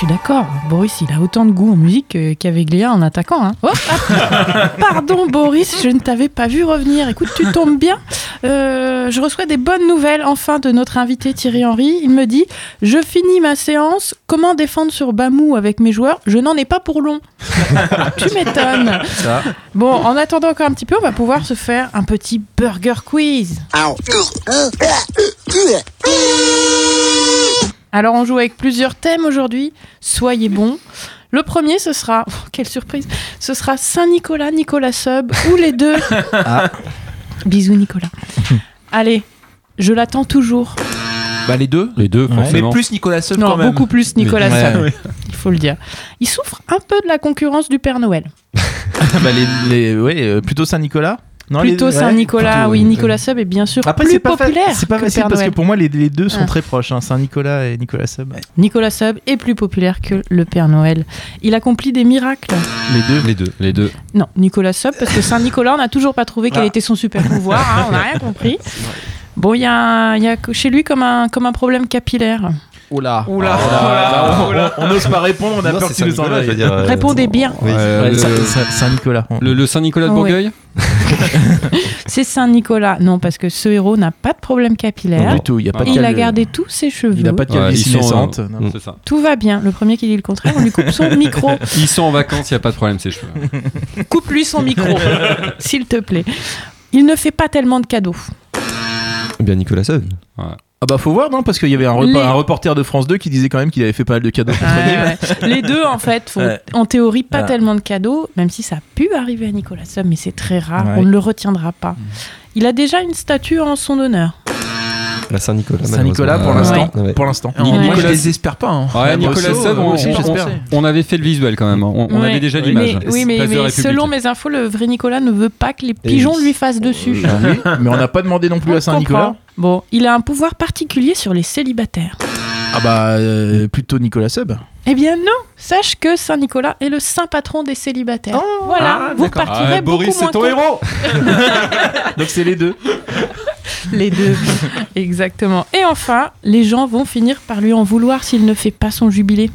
Suis d'accord. Boris, il a autant de goût en musique que- qu'Aveglia en attaquant. Hein. Oh, ah. Pardon, Boris, je ne t'avais pas vu revenir. Écoute, tu tombes bien. Euh, je reçois des bonnes nouvelles enfin de notre invité Thierry Henry. Il me dit Je finis ma séance. Comment défendre sur Bamou avec mes joueurs? Je n'en ai pas pour long. tu m'étonnes. Ça. Bon, en attendant encore un petit peu, on va pouvoir se faire un petit burger quiz. Alors on joue avec plusieurs thèmes aujourd'hui. Soyez bons. Le premier, ce sera, oh, quelle surprise, ce sera Saint-Nicolas, Nicolas Sub, ou les deux. Ah. Bisous Nicolas. Allez, je l'attends toujours. Bah les deux. Les deux, Mais forcément. plus Nicolas Sub Non, quand même. beaucoup plus Nicolas Ouais. Sub, Ouais. il faut le dire. Il souffre un peu de la concurrence du Père Noël. bah, les, les- ouais, euh, plutôt Saint-Nicolas Non, Plutôt ouais, Saint-Nicolas, oui. Nicolas Sub est bien sûr Après, plus pas, populaire c'est pas que le facile Père parce que Noël. pour moi, les, les deux sont Ah. très proches, hein, Saint-Nicolas et Nicolas Sub. Nicolas Sub est plus populaire que le Père Noël. Il accomplit des miracles. Les deux Les deux. Les deux. Non, Nicolas Sub, parce que Saint-Nicolas, on n'a toujours pas trouvé quel Ah. était son super pouvoir, hein, on n'a rien compris. Bon, il y a, il y a chez lui comme un, comme un problème capillaire. Oula Oula. Oula. On on n'ose pas répondre, on a Non, peur tu nous dire, euh, Répondez bien. Ouais, Saint-Nicolas. le, le Saint-Nicolas de Ouais. Bourgueil C'est Saint-Nicolas. Non, parce que ce héros n'a pas de problème capillaire. Non, du tout, il a pas de Il a cal- gardé tous ses cheveux. Il n'a pas de Ouais, calvitie ils sont, naissante. euh, non. C'est ça. Tout va bien. Le premier qui dit le contraire, on lui coupe son micro. Ils sont en vacances, il n'y a pas de problème, ces cheveux. Coupe-lui son micro, s'il te plaît. Il ne fait pas tellement de cadeaux. Eh Bien Nicolas Sub. Ah bah faut voir non parce qu'il y avait un, repo- Les- un reporter de France 2 qui disait quand même qu'il avait fait pas mal de cadeaux. contre Ouais, Nîmes. ouais. Les deux, en fait, font Ouais. en théorie pas tellement de cadeaux, même si ça a pu arriver à Nicolas Sub, mais c'est très rare, on ne le retiendra pas. Il a déjà une statue en son honneur. La Saint-Nicolas. Saint-Nicolas pour l'instant. Ouais. Pour l'instant. Moi, Ouais. je les espère pas. hein. Ouais, Nicolas Sub, moi on, aussi, on- j'espère. on- on avait fait le visuel quand même. On, on avait déjà l'image. Oui, mais, selon mes infos, le vrai Nicolas ne veut pas que les pigeons lui fassent dessus. Ah mais on n'a pas demandé non plus On à Saint-Nicolas. comprend. Bon, il a un pouvoir particulier sur les célibataires. Ah bah euh, plutôt Nicolas Sub. Eh bien non, sache que Saint Nicolas est le saint patron des célibataires. voilà, ah, vous partirez Ah, Boris, c'est ton héros Donc c'est les deux. Les deux, exactement. Et enfin, les gens vont finir par lui en vouloir s'il ne fait pas son jubilé.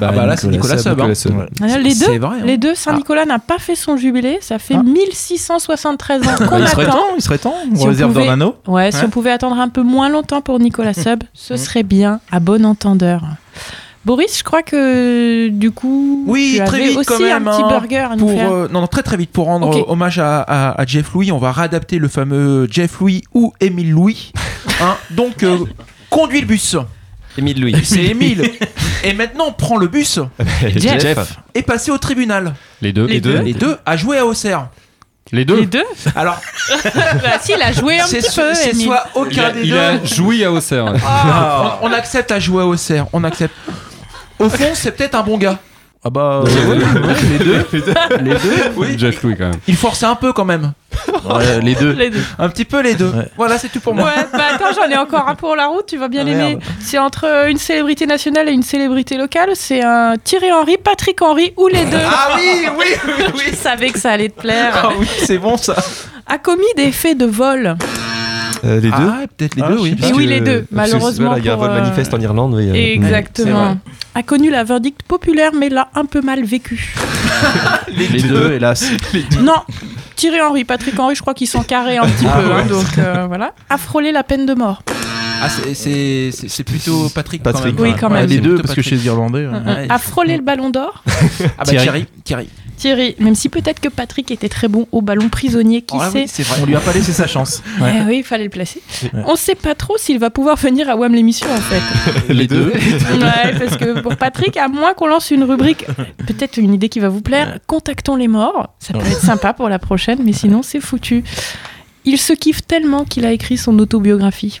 Ah bah là, c'est Nicolas Sub, hein. Sub. Ouais. Alors, les deux, vrai. hein. les deux, Saint Nicolas n'a pas fait son jubilé. Ça fait Ah. 1673 ans qu'on Bah, il serait temps, il serait temps. On Si on réserve pouvait- dans l'anneau. Ouais, si Ouais. on pouvait attendre un peu moins longtemps pour Nicolas Sub, ce serait bien, à bon entendeur. Boris, je crois que du coup, Oui, tu très avais vite aussi quand même. un petit hein, burger à nous pour, faire. euh, non, non, très très vite pour rendre hommage à, à- à Jeff Louis, on va réadapter le fameux Jeff Louis ou Émile Louis. Hein, donc, euh, conduis le bus. Émile Louis. C'est Émile. Et maintenant, prends le bus Jeff. et passez au tribunal. Les deux. Les deux. Les deux à jouer à Auxerre. Les deux. Les deux Alors, Bah si, il a joué un c'est petit so- peu, c'est soit Il aucun a, des il deux. a joui à Auxerre. Ah, on, on accepte à jouer à Auxerre. On accepte. Au fond, c'est peut-être un bon gars. Ah bah euh, ouais, ouais, les deux. Les deux. Oui. Jeff Louis quand même. Il forçait un peu quand même. Ouais, les deux. Les deux. Un petit peu les deux. Ouais. Voilà, c'est tout pour moi. Ouais, bah attends, j'en ai encore un pour la route, tu vas bien Ah, l'aimer. C'est entre une célébrité nationale et une célébrité locale. C'est un Thierry Henry, Patrick Henry ou les deux. Ah oui, oui, oui, oui. Je savais que ça allait te plaire. Ah oui, c'est bon ça. A commis des faits de vol. Euh, les deux Ah, peut-être les Ah, deux, oui. Et oui, les deux, malheureusement voilà, Il y a un pour, vol euh, manifeste en Irlande. oui, euh, Exactement. A connu la verdict populaire, mais l'a un peu mal vécu. Les deux, hélas. Non, Thierry Henry, Patrick Henry, je crois qu'ils sont carrés un petit Ah peu. ouais. hein, donc euh, voilà. A frôlé la peine de mort. Ah, c'est- plutôt Patrick. Patrick. Quand même. Oui, quand Ouais, même. les deux parce que chez les Irlandais. ouais. Ouais. A frôlé le ballon d'or. Ah bah Thierry. Thierry. Thierry. Même si peut-être que Patrick était très bon au ballon prisonnier, qui Oh, sait oui, c'est vrai. On lui a pas laissé sa chance. Ouais. Eh oui, il fallait le placer. Ouais. On sait pas trop s'il va pouvoir venir à WAM l'émission en fait. Les deux. ouais, parce que pour Patrick, à moins qu'on lance une rubrique, peut-être une idée qui va vous plaire, contactons les morts. Ça peut être sympa pour la prochaine, mais sinon c'est foutu. Il se kiffe tellement qu'il a écrit son autobiographie.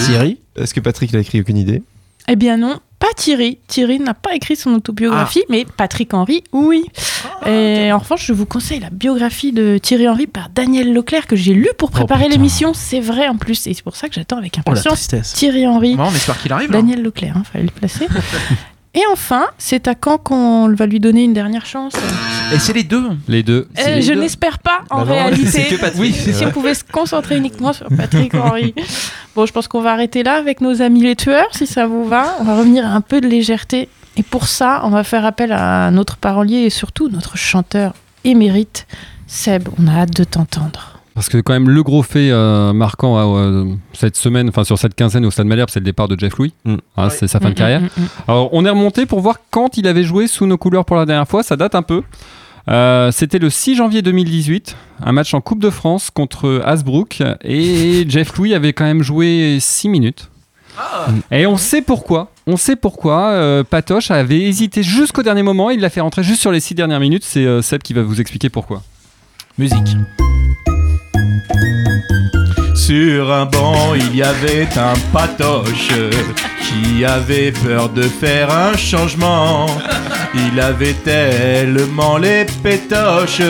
Thierry? Est-ce que Patrick il a écrit? Aucune idée Eh bien non, pas Thierry. Thierry n'a pas écrit son autobiographie, mais Patrick Henry, oui. Et en revanche, je vous conseille la biographie de Thierry Henry par Daniel Leclerc que j'ai lu pour préparer putain. l'émission. C'est vrai en plus, et c'est pour ça que j'attends avec Oh impatience. Thierry Henry. Bon, on espère qu'il arrive. là. Daniel Leclerc, il fallait le placer. Et enfin, c'est à quand qu'on va lui donner une dernière chance Et c'est les deux. Les deux. Euh, les Je n'espère pas en Bah réalité. que Patrick. Oui, si on pouvait se concentrer uniquement sur Patrick Henry. Bon, je pense qu'on va arrêter là avec nos amis les tueurs, si ça vous va. On va revenir à un peu de légèreté. Et pour ça, on va faire appel à notre parolier et surtout notre chanteur émérite, Seb. On a hâte de t'entendre. Parce que quand même le gros fait euh, marquant euh, cette semaine, enfin sur cette quinzaine au Stade Malherbe, c'est le départ de Jeff Louis. Mm. Hein, C'est sa fin de Mm, carrière. mm, mm, mm. Alors on est remonté pour voir quand il avait joué sous nos couleurs pour la dernière fois. Ça date un peu. Euh, C'était le 6 janvier 2018, un match en Coupe de France contre Hasbrook et Jeff Louis avait quand même joué 6 minutes. Et on sait pourquoi. on sait pourquoi. euh, Patoche avait hésité jusqu'au dernier moment. Il l'a fait rentrer juste sur les six dernières minutes. C'est euh, Seb qui va vous expliquer pourquoi. Musique. Sur un banc, il y avait un patoche qui avait peur de faire un changement. Il avait tellement les pétoches,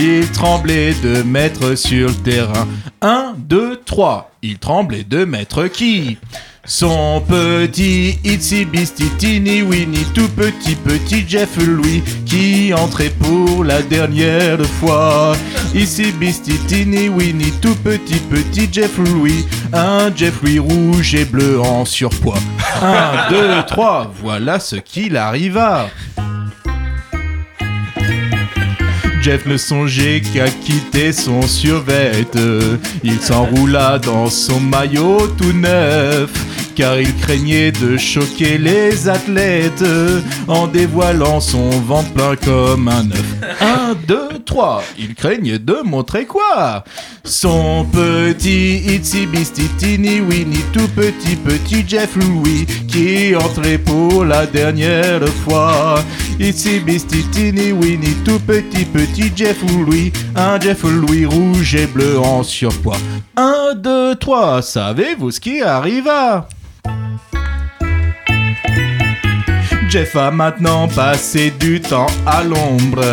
il tremblait de mettre sur le terrain. Un, deux, trois. Il tremblait de mettre qui? Son petit Itsy Bisty Teeny Winnie tout petit petit Jeff Louis qui entrait pour la dernière fois. Itsy Bisty Teeny Winnie tout petit petit Jeff Louis un Jeff Louis rouge et bleu en surpoids. Un, deux, trois, voilà ce qu'il arriva. Jeff ne songeait qu'à quitter son survêt. Il s'enroula dans son maillot tout neuf, car il craignait de choquer les athlètes en dévoilant son ventre plein comme un œuf. Un, deux, trois, il craignait de montrer quoi? Son petit Itsy Bisty Teeny Winnie, tout petit petit Jeff Louis, qui entrait pour la dernière fois. Itsy Bisty Teeny Winnie, tout petit petit Jeff Louis, un Jeff Louis rouge et bleu en surpoids. Un, deux, trois, savez-vous ce qui arriva? Jeff a maintenant passé du temps à l'ombre.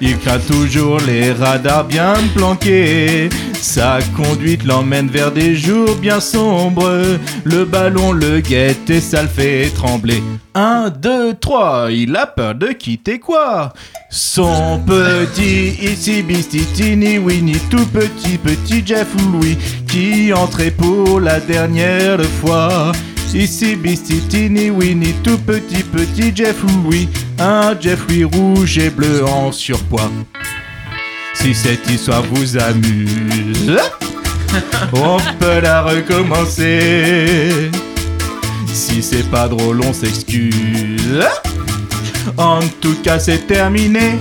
Il craint toujours les radars bien planqués. Sa conduite l'emmène vers des jours bien sombres. Le ballon le guette et ça le fait trembler. Un, deux, trois, il a peur de quitter quoi? Son petit Itsy Bisty Teeny Winnie, tout petit petit Jeff Louis, qui entrait pour la dernière fois. Ici Bisty Teeny Winnie, tout petit petit Jeff Louis, un Jeff Louis rouge et bleu en surpoids. Si cette histoire vous amuse, on peut la recommencer. Si c'est pas drôle, on s'excuse. En tout cas, c'est terminé.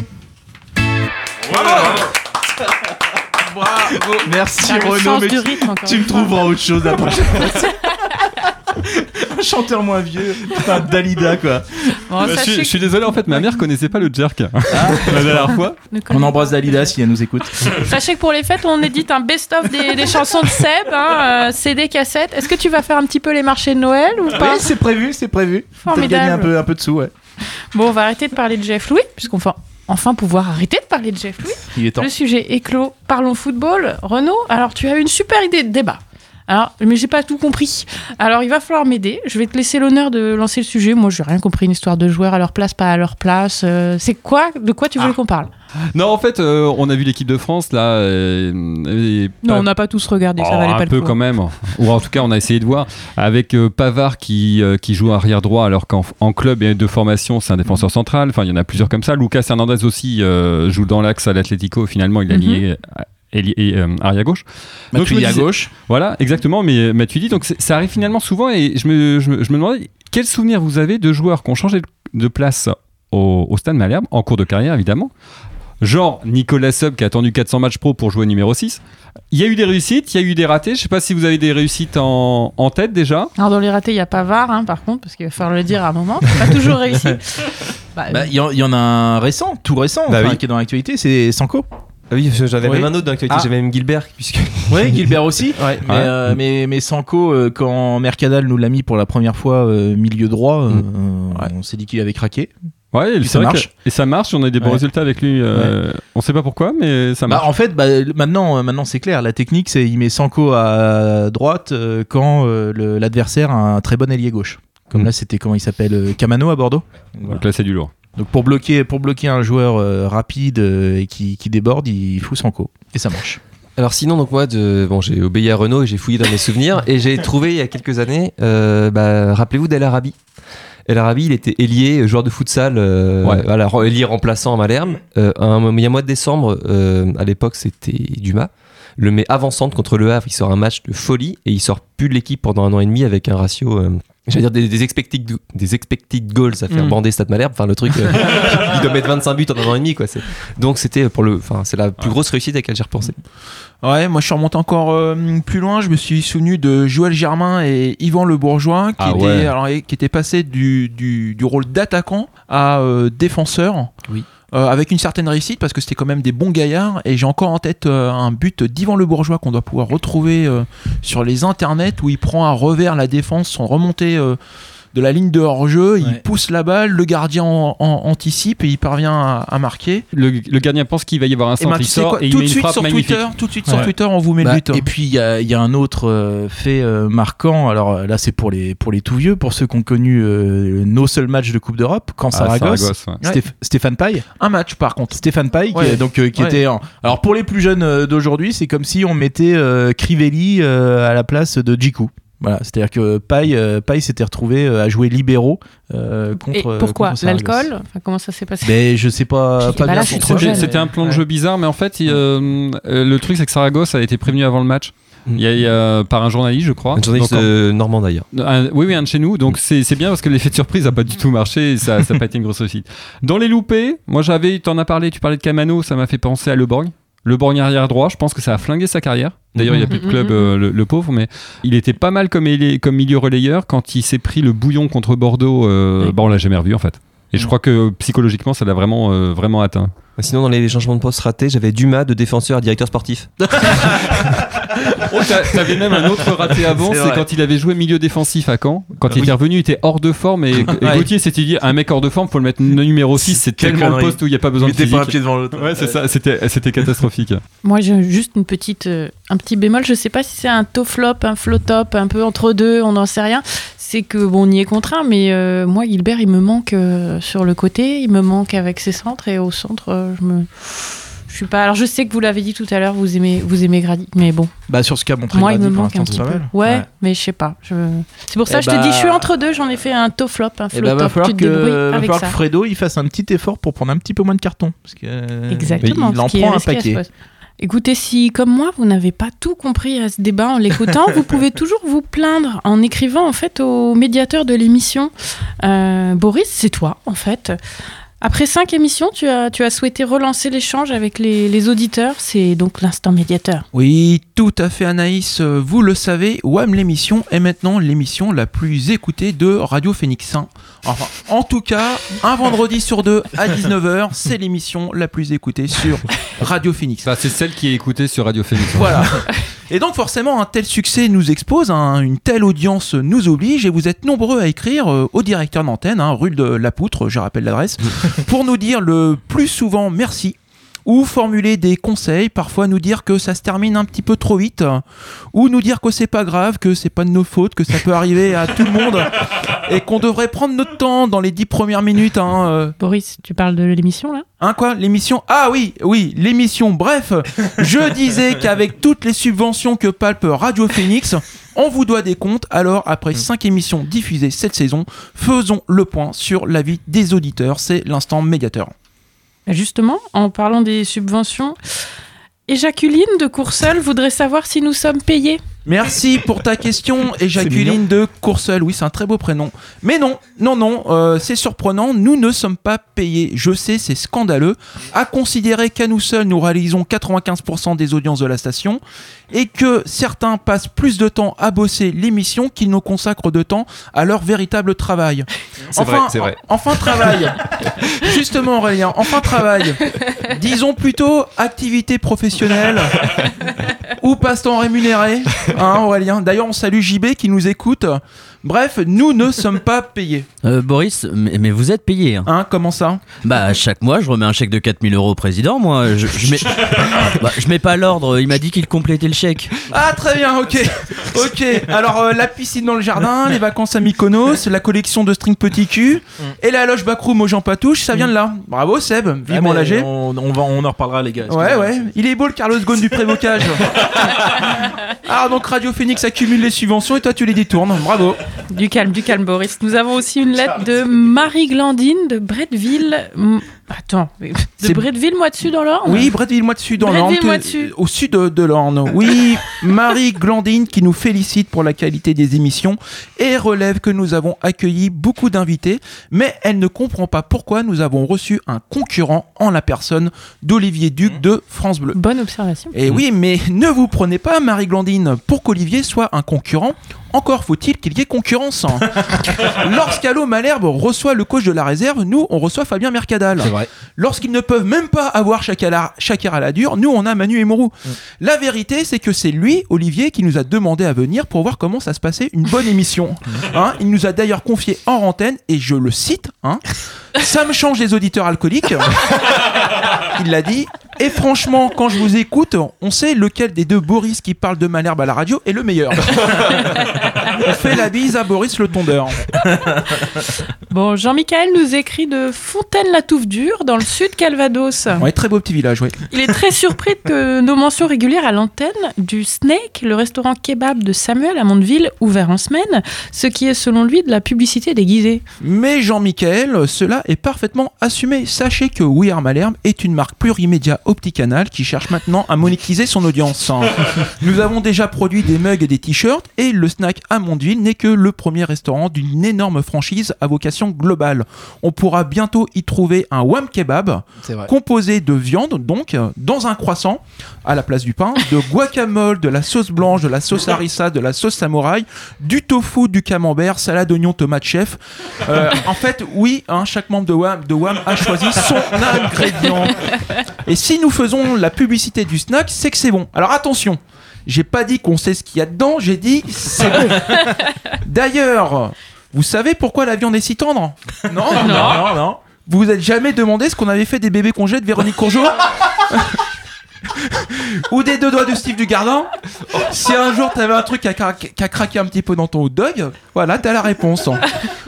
Merci T'as le Renaud, mais tu- rythme, tu me trouveras autre chose la prochaine fois. Un chanteur moins vieux, putain Dalida quoi. Bon, je, suis, je que- suis désolé, en fait, ma mère connaissait pas le jerk Ah. la dernière fois. On embrasse Dalida si elle nous écoute. Sachez que pour les fêtes, on édite un best-of des, des chansons de Seb, hein, euh, CD, cassette. Est-ce que tu vas faire un petit peu les marchés de Noël ou pas Oui, c'est prévu, c'est prévu. Formidable. gagner un peu, un peu de sous, ouais. Bon, on va arrêter de parler de Jeff Louis, puisqu'on va enfin pouvoir arrêter de parler de Jeff Louis. Il est temps. Le sujet est clos. Parlons football. Renaud, alors tu as eu une super idée de débat. Alors, mais j'ai pas tout compris. Alors, il va falloir m'aider. Je vais te laisser l'honneur de lancer le sujet. Moi, j'ai rien compris. Une histoire de joueurs à leur place, pas à leur place. Euh, c'est quoi De quoi tu voulais qu'on parle? Non, en fait, euh, on a vu l'équipe de France là. euh, et Non, pas- on n'a pas tous regardé. ça Oh, valait un pas le peu coup. quand même, ou en tout cas on a essayé de voir avec Pavard qui, qui joue arrière droit alors qu'en en club et de formation c'est un défenseur central. Enfin il y en a plusieurs comme ça. Lucas Hernandez aussi joue dans l'axe à l'Atlético. Finalement il a Mhm. lié et, et, euh, arrière gauche. Matuidi à gauche. Voilà, exactement. Mais Matuidi, donc ça arrive finalement souvent et je me, je me, je me demandais quel souvenir vous avez de joueurs qui ont changé de- place au, au Stade Malherbe en cours de carrière évidemment? Genre Nicolas Sub qui a attendu 400 matchs pro pour jouer numéro 6. Il y a eu des réussites, il y a eu des ratés. Je sais pas si vous avez des réussites en, en tête déjà. Alors, dans les ratés, il n'y a pas VAR, hein, par contre, parce qu'il va falloir le dire à un moment. Pas toujours réussi. Bah, Bah, Il y, en- il y en a un récent, tout récent, Bah enfin, oui. qui est dans l'actualité, c'est Sanko. Ah oui, j'avais Oui. même un autre dans l'actualité, Ah. j'avais même Gilbert, puisque. Oui, Gilbert aussi. Mais, Ouais. euh, mais, mais Sanko, euh, quand Mercadal nous l'a mis pour la première fois euh, milieu droit, euh, euh, on s'est dit qu'il avait craqué. Ouais, c'est ça vrai marche. que- et ça marche. On a eu des bons Ouais. résultats avec lui. euh, On sait pas pourquoi, mais ça Bah, marche. en fait, bah, maintenant, maintenant c'est clair. La technique, c'est il met Sanko à droite euh, quand euh, l'adversaire a un très bon ailier gauche. Comme Mm. là, c'était comment il s'appelle Camano à Bordeaux. Voilà. Donc là c'est du lourd. Donc pour bloquer, pour bloquer un joueur euh, rapide euh, et qui, qui déborde, il fout Sanko et ça marche. Alors sinon, donc moi, de, bon, j'ai obéi à Renault et j'ai fouillé dans mes souvenirs et j'ai trouvé il y a quelques années, euh, bah, rappelez-vous d'El Arabi. El Arabi, il était ailier, joueur de futsal, euh, Ouais. voilà, re- ailier remplaçant à Malherbe. Euh, un, il y a un mois de décembre, à l'époque c'était Dumas, le met avant-centre contre le Havre. Il sort un match de folie et il sort plus de l'équipe pendant un an et demi avec un ratio J'allais dire des, des expected, des expected goals à faire Mm. bander Stade Malherbe. Enfin, le truc, euh, il doit mettre 25 buts en un an et demi, quoi. Donc, c'était pour le, enfin, c'est la plus grosse réussite à laquelle j'ai repensé. Ouais, moi je suis remonté encore euh, plus loin. Je me suis souvenu de Joël Germain et Yvan Le Bourgeois qui, Ah étaient, ouais. alors, qui étaient passés du, du, du rôle d'attaquant à euh, défenseur. Oui. Euh, avec une certaine réussite parce que c'était quand même des bons gaillards et j'ai encore en tête euh, un but d'Yvan Le Bourgeois qu'on doit pouvoir retrouver euh, sur les internets où il prend à revers la défense sans remonter de la ligne de hors-jeu, il pousse la balle, le gardien en- en- anticipe et il parvient à, à marquer. Le, le gardien pense qu'il va y avoir un Et ben, centre, il sais sort quoi, et il tout met de une frappe sur magnifique. Twitter, tout de suite sur Ouais. Twitter, on vous met Bah, le but. hein. Et puis il y a, il y a un autre euh, fait euh, marquant. Alors euh, là, c'est pour les pour les tout vieux, pour ceux qui ont connu euh, nos seuls matchs de Coupe d'Europe, quand Ah, Saragosse, Saragosse, ouais. Stéph- Stéphane Paille, Un match par contre. Stéphane Paille, qui, donc euh, qui Ouais. était. en- Alors pour les plus jeunes euh, d'aujourd'hui, c'est comme si on mettait euh, Crivelli euh, à la place de Djikou. Voilà, c'est-à-dire que Paille, euh, Paille s'était retrouvé euh, à jouer libéraux euh, contre. Et pourquoi. L'alcool Enfin, Comment ça s'est passé Mais je sais pas. Pas C'était un plan de Ouais. jeu bizarre, mais en fait, il, euh, le truc c'est que Saragosse a été prévenu avant le match. Il y a, il y a- par un journaliste, je crois. Un journaliste euh, normand d'ailleurs. oui, oui, un de chez nous. Donc c'est c'est bien parce que l'effet de surprise n'a pas du tout marché et ça n'a pas été une grosse réussite. Dans les loupés, moi j'avais, tu en as parlé, tu parlais de Camano, ça m'a fait penser à Le Borgne. Le Borgne arrière droit, je pense que ça a flingué sa carrière. D'ailleurs, il n'y a plus de Mhm. club, euh, le, le pauvre, mais il était pas mal comme, milieu relayeur quand il s'est pris le bouillon contre Bordeaux. Euh, Oui. Bah, on l'a jamais revu en fait. Et je crois que psychologiquement, ça l'a vraiment, euh, vraiment atteint. Sinon, dans les changements de poste ratés, j'avais Dumas de défenseur à directeur sportif. Oh, t'a- T'avais même un autre raté avant, C'est quand il avait joué milieu défensif à Caen. Quand il Oui. était revenu, il était hors de forme et, et Ouais. Gauthier s'était dit un mec hors de forme, faut le mettre numéro 6, c'est tellement le poste où il n'y a pas besoin de Mettez pas un pied devant l'autre. Ouais, c'est ça, c'était c'était catastrophique. Moi, j'ai juste une petite, euh, un petit bémol. Je sais pas si c'est un top flop, un flop top, un peu entre deux, on n'en sait rien. C'est que bon, on y est contraint, mais euh, moi, Gilbert, il me manque euh, sur le côté, il me manque avec ses centres et au centre, euh, je me, je suis pas. Alors, je sais que vous l'avez dit tout à l'heure, vous aimez, vous aimez Grady, mais bon, Bah sur ce qu'a montré moi, il me manque un petit peu. Ouais, mais je sais pas. Je... C'est pour ça Eh que je te bah- dis, je suis entre deux. J'en ai fait un top flop, un Et flop bah, va falloir que, va falloir que Fredo il fasse un petit effort pour prendre un petit peu moins de cartons. Parce que, Exactement. Il en prend un paquet. Écoutez, si comme moi, vous n'avez pas tout compris à ce débat en l'écoutant, vous pouvez toujours vous plaindre en écrivant en fait au médiateur de l'émission. Euh, Boris, c'est toi en fait. Après cinq émissions, tu as, tu as souhaité relancer l'échange avec les, les auditeurs. C'est donc l'instant médiateur. Oui, tout à fait Anaïs, vous le savez, WAM l'émission est maintenant l'émission la plus écoutée de Radio Phoenix. hein. Enfin, en tout cas, un vendredi sur deux à 19h, c'est l'émission la plus écoutée sur Radio Phoenix. Bah, c'est celle qui est écoutée sur Radio Phoenix. Voilà. Et donc forcément, un tel succès nous expose, hein, une telle audience nous oblige, et vous êtes nombreux à écrire euh, au directeur d'antenne, hein, rue de la Poutre, je rappelle l'adresse, pour nous dire le plus souvent merci ou formuler des conseils, parfois nous dire que ça se termine un petit peu trop vite, ou nous dire que c'est pas grave, que c'est pas de nos fautes, que ça peut arriver à tout le monde, et qu'on devrait prendre notre temps dans les dix premières minutes. Hein, euh. Boris, tu parles de l'émission là? Hein quoi? L'émission? Ah oui, oui, l'émission. Bref, je disais qu'avec toutes les subventions que palpe Radio Phoenix, on vous doit des comptes. Alors, après cinq émissions diffusées cette saison, faisons le point sur l'avis des auditeurs. C'est l'instant médiateur. Justement, en parlant des subventions, et Jacqueline de Courseul voudrait savoir si nous sommes payés. Merci pour ta question, et Jacqueline de Courseul. Oui, c'est un très beau prénom. Mais non, non, non, euh, c'est surprenant, nous ne sommes pas payés. Je sais, c'est scandaleux. À considérer qu'à nous seuls, nous réalisons 95% des audiences de la station, et que certains passent plus de temps à bosser l'émission qu'ils nous consacrent de temps à leur véritable travail. C'est vrai, vrai. Enfin, travail. Justement, Aurélien, enfin, travail. Disons plutôt activité professionnelle ou passe-temps rémunéré, hein, Aurélien? D'ailleurs, on salue JB qui nous écoute. Bref, nous ne sommes pas payés. Euh, Boris, mais, mais vous êtes payé. Hein. Hein, comment ça? Bah, chaque mois, je remets un chèque de 4000 euros au président, moi. Je, je mets... bah, je mets pas l'ordre, il m'a dit qu'il complétait le chèque. Ah, très bien, ok. Ok, alors euh, la piscine dans le jardin, les vacances à Mykonos, la collection de string petit cul et la loge backroom aux gens patouches, ça vient de là. Bravo Seb, Ah, vivement mais l'âgé. On, on va, on en reparlera, les gars. Ouais, ouais. Il est beau le Carlos Ghosn du prévocage. Alors donc Radio Phoenix accumule les subventions et toi tu les détournes. Bravo. Du calme, du calme, Boris. Nous avons aussi une lettre de Marie Glandine de Bretteville. Attends, mais de C'est- Bretteville, moi dessus dans l'Orne Oui, Bretteville, moi dessus, dans l'Orne. Au sud de, de l'Orne. Oui, Marie Glandine qui nous félicite pour la qualité des émissions et relève que nous avons accueilli beaucoup d'invités, mais elle ne comprend pas pourquoi nous avons reçu un concurrent en la personne d'Olivier Duc de France Bleu. Bonne observation. Et oui, mais ne vous prenez pas, Marie Glandine, pour qu'Olivier soit un concurrent. Encore faut-il qu'il y ait concurrence. hein. Lorsqu'Allo Malherbe reçoit le coach de la réserve, nous, on reçoit Fabien Mercadal. Vrai. Lorsqu'ils ne peuvent même pas avoir Shakira Shakira à la dure, nous, on a Manu et Mourou. Mm. La vérité, c'est que c'est lui, Olivier, qui nous a demandé à venir pour voir comment ça se passait une bonne émission. Mm. Hein, il nous a d'ailleurs confié en antenne, et je le cite, hein, ça me change les auditeurs alcooliques. Il l'a dit. Et franchement, quand je vous écoute, on sait lequel des deux Boris qui parle de Malherbe à la radio est le meilleur. on fait la bise à Boris le tondeur. Bon, Jean-Michel nous écrit de Dans le sud Calvados. Ouais, très beau petit village, oui. Il est très surpris que nos mentions régulières à l'antenne du Snake, le restaurant kebab de Samuel à Mondeville, ouvert en semaine, ce qui est selon lui de la publicité déguisée. Mais Jean-Michel, cela est parfaitement assumé. Sachez que We Are Malherbe est une marque plurimédia OptiCanal qui cherche maintenant à monétiser son audience. Nous avons déjà produit des mugs et des t-shirts et le snack à Mondeville n'est que le premier restaurant d'une énorme franchise à vocation globale. On pourra bientôt y trouver un Wham Kebab composé de viande, donc dans un croissant à la place du pain, de guacamole, de la sauce blanche, de la sauce harissa, de la sauce samouraï, du tofu, du camembert, salade oignon, tomate chef. Euh, en fait, oui, hein, chaque membre de WAM, de WAM a choisi son ingrédient. Et si nous faisons la publicité du snack, c'est que c'est bon. Alors attention, j'ai pas dit qu'on sait ce qu'il y a dedans, j'ai dit c'est bon. D'ailleurs, vous savez pourquoi la viande est si tendre? Non, non, non, non. Vous vous êtes jamais demandé ce qu'on avait fait des bébés congés de Véronique Courgeot Ou des deux doigts de Steve du Gardin Si un jour t'avais un truc qui a, cra- qui a craqué un petit peu dans ton hot dog, voilà, t'as la réponse.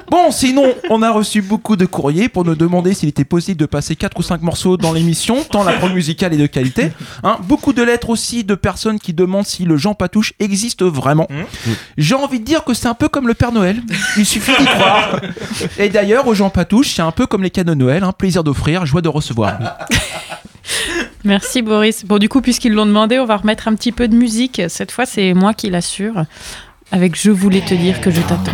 Bon, sinon, on a reçu beaucoup de courriers pour nous demander s'il était possible de passer 4 ou 5 morceaux dans l'émission, tant la prog musicale est de qualité. Hein, beaucoup de lettres aussi de personnes qui demandent si le Jean Patouche existe vraiment. J'ai envie de dire que c'est un peu comme le Père Noël. Il suffit d'y croire. Et d'ailleurs, au Jean Patouche, c'est un peu comme les cadeaux de Noël, hein, plaisir d'offrir, joie de recevoir. Merci Boris. Bon, du coup, puisqu'ils l'ont demandé, on va remettre un petit peu de musique. Cette fois, c'est moi qui l'assure. Avec Je voulais te dire que je t'attends.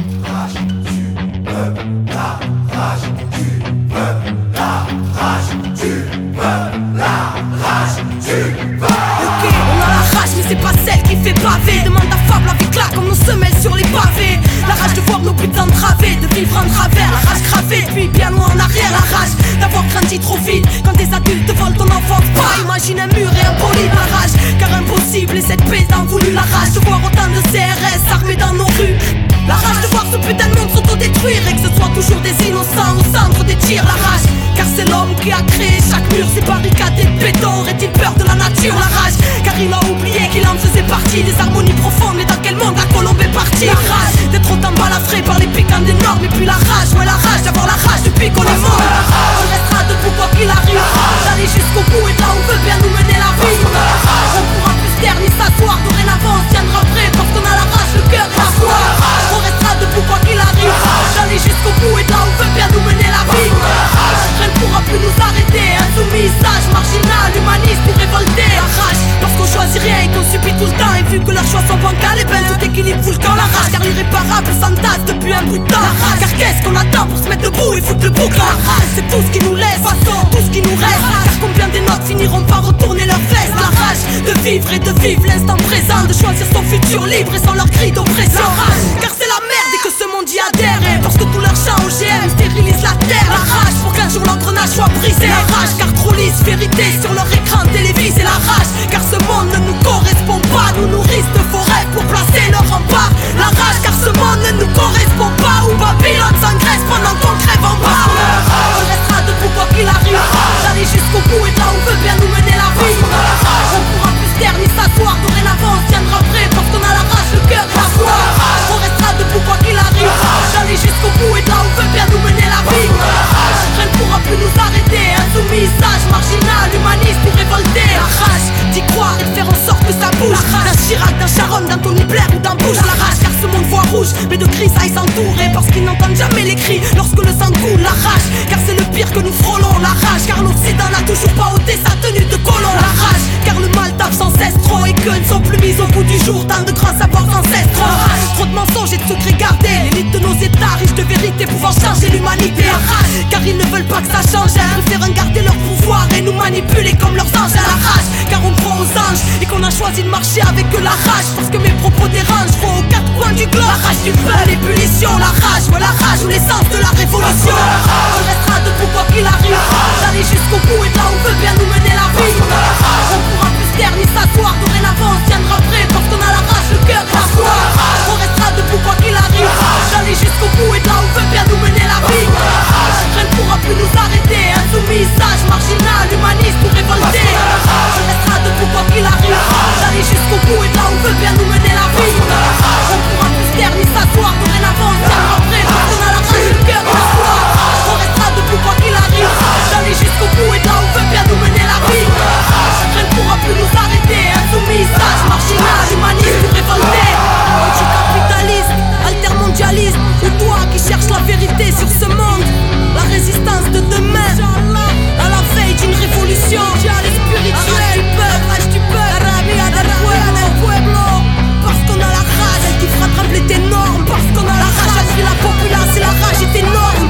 De vivre en travers. La rage gravée, puis bien loin en arrière. La rage d'avoir grandi trop vite. Quand des adultes te volent ton enfance, pas imagine un mur et un poli. Car impossible, et cette paix t'en voulu. La rage de voir autant de CRS armés dans nos rues. La rage de voir ce putain de monde s'autodétruire et que ce soit toujours des innocents au centre des tirs. La rage, car c'est l'homme qui a créé chaque mur, ces barricades et béton. Aurait-il peur de la nature La rage, car il a oublié qu'il en faisait partie des harmonies profondes. Mais dans quel monde la colombe est partie? La rage d'être autant balafré par les piquants des normes. Et puis la rage, ouais, la rage d'avoir la rage depuis qu'on est mort. On restera debout quoi qu'il arrive. D'aller jusqu'au bout et là où veut bien nous mener la vie. On pourra plus taire ni s'asseoir. Dorénavant, on tiendra prêt parce qu'on a la rage, le cœur et la foi. On restera debout quoi qu'il arrive. D'aller jusqu'au bout et là où veut bien nous mener la vie. Rien ne pourra plus nous arrêter. Insoumis, sage, marginal, humaniste ou révolté. La rage, parce qu'on choisit rien et qu'on subit tout le temps. Et vu que leurs choix sont bancals, et ben tout équilibre fout le camp. La rage, car l'irréparable s'entasse depuis un bout de temps. La rage, car qu'est-ce qu'on attend pour se mettre debout et foutre le bouc? La rage, c'est tout ce qui nous laisse, façon, tout ce qui nous reste. Car combien des nôtres finiront par retourner leurs fesses? La rage de vivre et de vivre l'instant présent, de choisir son futur libre et sans leur cri d'oppression. La rage, car c'est la merde et parce que tous leurs chants OGM stérilisent la terre. La rage pour qu'un jour l'engrenage soit brisé. La rage, car trop lisse vérité sur leur écran télévisé. La rage, car ce monde ne nous correspond pas. Nous nourrissent de forêts pour placer leur rempart. La rage, car ce monde ne nous correspond pas. Où Babylone s'engraisse pendant qu'on crève en bas. On restera debout quoi qu'il arrive. D'aller jusqu'au bout et là où veut bien nous mener la vie. On pourra plus taire ni s'asseoir. Dorénavant, on tiendra rage Aller jusqu'au bout et de là où veut bien nous mener la vie. Rien ne pourra plus nous arrêter Insoumis, sage, marginal, humaniste ou révolté. La rage d'y croire et de faire en sorte que ça bouge. La rage, D'un Chirac, d'un Charonne, d'un Tony Blair ou d'un Bush La rage car ce monde voit rouge Mais de cris aillent s'entourer. Parce qu'ils n'entendent jamais les cris Lorsque le sang coule, la rage Car c'est le pire que nous frôlons. La rage car l'Occident n'a toujours pas ôté sa tenue de colon. La rage car le mal tape sans cesse. Trop et que ne sont plus mis au bout du jour. Tant de grands savoirs ancestraux Trop de mensonges et de secrets gardés. pas que ça change, à nous faire garder leur pouvoir et nous manipuler comme leurs anges à la rage. Car on croit aux anges et qu'on a choisi de marcher avec la rage. Parce que mes propos dérangent, faut aux quatre coins du globe. La rage du peuple, l'ébullition, la rage, voilà la rage ou l'essence de la révolution. On restera debout quoi qu'il arrive. D'aller jusqu'au bout et là on veut bien nous mener la vie. On pourra plus taire ni s'asseoir, dorénavant on tiendra prêt parce qu'on a la rage, le cœur et la foi. On restera debout quoi qu'il arrive. J'allais jusqu'au bout et là on veut bien nous mener la vie. Nous arrêter. Insoumis, sage, marginal, humaniste ou révolté. On restera debout quoi qu'il arrive. D'aller jusqu'au bout et de là où veut bien nous mener la vie. On pourra se taire ni s'asseoir. Dorénavant, on tiendra prêt parce qu'on a la rage, le cœur et la foi. On restera debout quoi qu'il arrive. D'aller jusqu'au bout et de là où veut bien nous mener la vie. Rien ne pourra plus nous arrêter. Insoumis, sage, marginal, humaniste ou révolté. Anticapitaliste, altermondialiste. Ou toi qui cherches la vérité sur ce révolution. Spirituelle du peuple, rage du peuple. Arabia del pueblo, pueblo. Parce qu'on a la rage, elle qui fera trembler tes normes. Parce qu'on a la rage, elle fait la populace et la rage est énorme.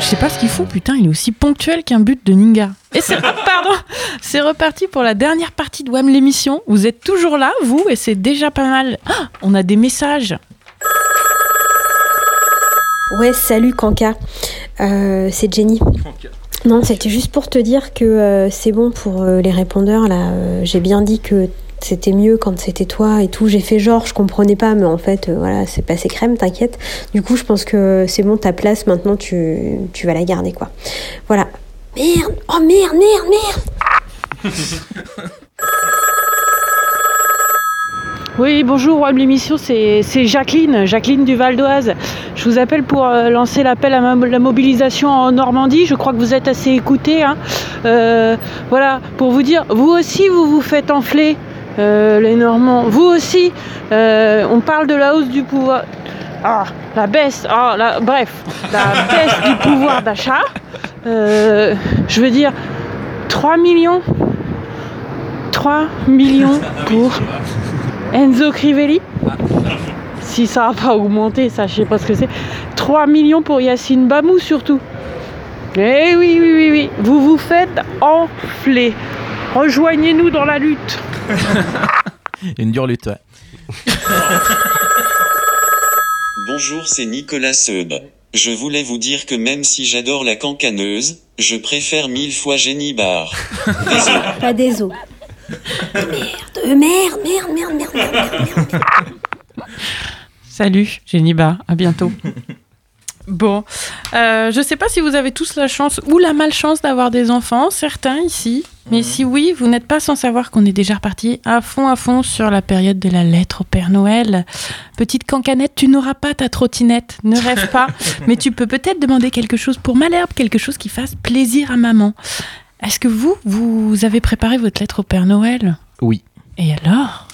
Je sais pas ce qu'il fout, putain, il est aussi ponctuel qu'un but de Ninga. Et c'est pardon, c'est reparti pour la dernière partie de WAM l'émission. Vous êtes toujours là, vous, et c'est déjà pas mal. Ah, on a des messages. Ouais, salut Kanka. Euh, c'est Jenny. Non, c'était juste pour te dire que euh, c'est bon pour euh, les répondeurs. Là, Euh, j'ai bien dit que c'était mieux quand c'était toi et tout. J'ai fait genre, je comprenais pas, mais en fait, voilà, c'est passé crème, t'inquiète. Du coup, je pense que c'est bon, ta place maintenant, tu, tu vas la garder, quoi. Voilà. Merde, oh merde, merde, merde. Oui, bonjour, l'émission, c'est Jacqueline, Jacqueline du Val d'Oise. Je vous appelle pour euh, lancer l'appel à la mobilisation en Normandie. Je crois que vous êtes assez écoutés. hein. Euh, voilà, pour vous dire, vous aussi, vous vous faites enfler, euh, les Normands. Vous aussi, on parle de la hausse du pouvoir. Ah, la baisse, ah, bref, la baisse du pouvoir d'achat. Je veux dire, 3 millions 3 millions pour Enzo Crivelli. Si ça n'a pas augmenté, ça je sais pas ce que c'est. 3 millions pour Yacine Bamou surtout. Eh oui, oui, oui, oui. Vous vous faites enfler. Rejoignez-nous dans la lutte. Une dure lutte, ouais. Bonjour, c'est Nicolas Seub. Je voulais vous dire que même si j'adore la cancaneuse, je préfère mille fois Jenny Bar. Désolé. Pas des os. Merde, merde, merde, merde, merde, merde, merde, merde. Salut, Géniba, à bientôt. Bon, euh, je sais pas si vous avez tous la chance ou la malchance d'avoir des enfants, certains ici. Mais si oui, vous n'êtes pas sans savoir qu'on est déjà reparti à fond à fond sur la période de la lettre au Père Noël. Petite cancanette, tu n'auras pas ta trottinette, ne rêve pas. mais tu peux peut-être demander quelque chose pour Malherbe, quelque chose qui fasse plaisir à maman. Est-ce que vous, vous avez préparé votre lettre au Père Noël? Oui. Et alors?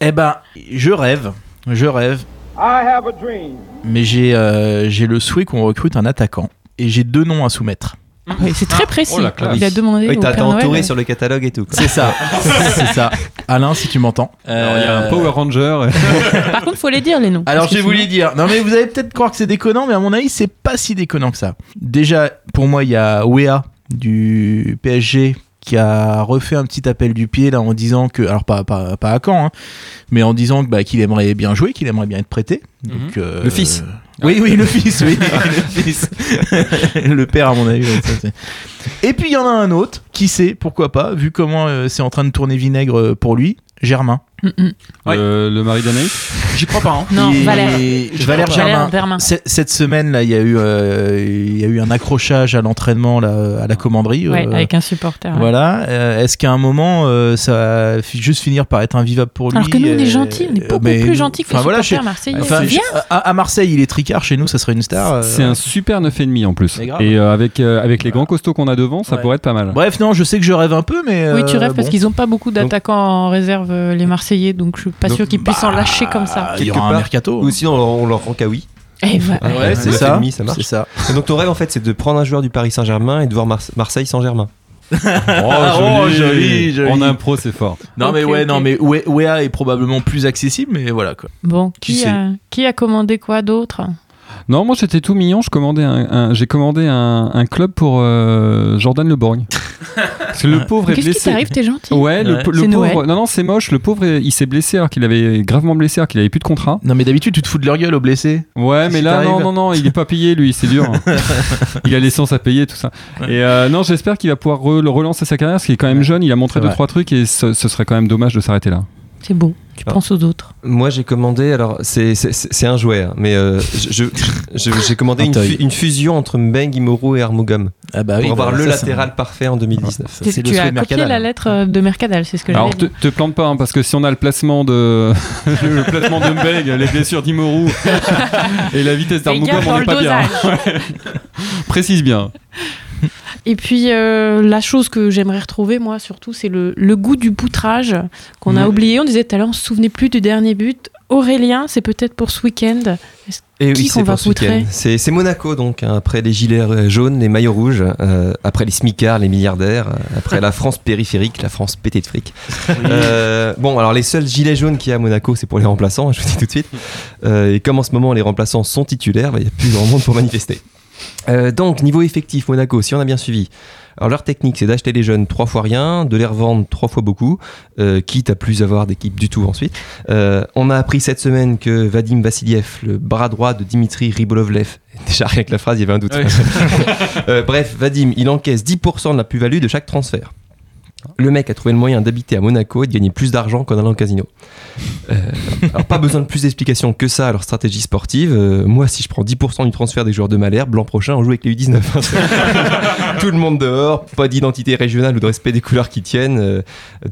Eh ben, je rêve, je rêve, I have a dream. mais j'ai euh, j'ai le souhait qu'on recrute un attaquant. Et j'ai deux noms à soumettre. Oui, c'est très précis. Oh, la classe. Il a demandé Oui, au t'as Père entouré Noël. sur le catalogue et tout. quoi. C'est ça, c'est ça. Alain, si tu m'entends. Alors, il y a un Euh, Power Ranger. Par contre, faut les dire les noms. Alors Parce que j'ai voulu sinon- dire, non mais vous allez peut-être croire que c'est déconnant, mais à mon avis c'est pas si déconnant que ça. Déjà, pour moi, il y a Wea du PSG qui a refait un petit appel du pied là en disant que, alors pas, pas, pas à Caen, hein, mais en disant que, bah, qu'il aimerait bien jouer, qu'il aimerait bien être prêté. Donc, euh, Le fils. Oui, oui, le fils, oui, le fils. le père, à mon avis. ouais, Et puis il y en a un autre, qui sait, pourquoi pas, vu comment euh, c'est en train de tourner vinaigre euh, pour lui, Germain. Le, le mari d'Anaïs J'y crois pas. Hein. Non, Et- Valère. Valère Valère Germain. Cette semaine là, il y a eu, euh, il y a eu un accrochage à l'entraînement là, à la commanderie. Ouais, euh, avec un supporter. ouais. Voilà. Euh, Est-ce qu'à un moment, euh, ça va juste finir par être invivable pour lui Alors que nous, on est gentils, on est beaucoup mais plus nous- gentils que les voilà, supporters marseillais. enfin, à, à Marseille, il est tricard. Chez nous, ça serait une star. euh, C'est un super 9,5 en plus. Et euh, avec, euh, avec les grands costauds qu'on a devant, ça Ouais. pourrait être pas mal. Bref, non, je sais que je rêve un peu, mais. Oui, tu rêves parce qu'ils n'ont pas beaucoup d'attaquants en réserve, les Marseillais, donc je suis pas Donc, sûr qu'ils puissent en lâcher comme ça. Il y Quelque aura un part. mercato. Ou sinon, on leur- rend Kawi. Et voilà. Ah, Ouais, c'est ça. demi, ça marche. C'est ça. Et donc ton rêve en fait c'est de prendre un joueur du Paris Saint-Germain et de voir Mar- Marseille Saint-Germain. Oh, Oh, joli, joli. En impro, c'est fort. Non, mais ouais, non, mais Wea est probablement plus accessible, mais voilà quoi. Bon, Qui qui a, qui a commandé quoi d'autre? Non, moi j'étais tout mignon. Je commandais un, un- j'ai commandé un, un club pour euh, Jordan Le Borgne. Parce que le pauvre est Qu'est-ce qui blessé. t'arrive T'es gentil. Ouais, le, Ouais. le C'est pauvre. Noël. Non, non, c'est moche. Le pauvre, il s'est blessé alors qu'il avait gravement blessé, alors qu'il avait plus de contrat. Non, mais d'habitude, tu te fous de leur gueule aux blessés. Ouais, mais Si là, non, non, non, il est pas payé, lui, c'est dur. il a l'essence à payer, tout ça. Et euh, non, j'espère qu'il va pouvoir re- le relancer sa carrière, parce qu'il est quand même jeune, il a montré C'est deux, vrai. trois trucs, et ce, ce serait quand même dommage de s'arrêter là. C'est beau. Tu penses aux autres. Moi, j'ai commandé, alors c'est- un jouet, hein, mais euh, j'ai commandé Un une, toy. fu- une fusion entre Mbeng, Imoro et Armogam. Ah bah pour oui, avoir bah, le ça, latéral parfait en 2019. Ça, c'est le tu as copié Mercadal. la lettre euh, de Mercadal, c'est ce que Alors, j'avais te, te plante pas, hein, parce que si on a le placement de, le placement de Mbeg, les blessures d'Imoru et la vitesse d'Armugam, on n'est pas bien. Précise bien. Et puis euh, la chose que j'aimerais retrouver moi surtout c'est le, le goût du poutrage qu'on a oublié. On disait tout à l'heure on se souvenait plus du dernier but. Aurélien, c'est peut-être pour ce week-end. Et qui oui, qu'on c'est va pour ce week-end. poutrer C'est Monaco, donc, hein, après les gilets jaunes, les maillots rouges, euh, après les smicards, les milliardaires, euh, après la France périphérique, la France pétée de fric. Euh, bon, alors les seuls gilets jaunes qu'il y a à Monaco, c'est pour les remplaçants, je vous dis tout de suite. Euh, et comme en ce moment les remplaçants sont titulaires, bah, il n'y a plus grand monde pour manifester. Euh, donc, niveau effectif, Monaco, si on a bien suivi. Alors, leur technique, c'est d'acheter les jeunes trois fois rien, de les revendre trois fois beaucoup, euh, quitte à plus avoir d'équipe du tout ensuite. Euh, on a appris cette semaine que Vadim Vassiliev, le bras droit de Dimitri Ribolovlev, déjà rien que la phrase, il y avait un doute. Bref, Vadim, il encaisse 10% de la plus-value de chaque transfert. Le mec a trouvé le moyen d'habiter à Monaco et de gagner plus d'argent qu'en allant au casino. Euh, alors, pas besoin de plus d'explications que ça à leur stratégie sportive. Euh, moi, si je prends 10% du transfert des joueurs de Malherbe, l'an prochain, on joue avec les U19. tout le monde dehors, pas d'identité régionale ou de respect des couleurs qui tiennent. Euh,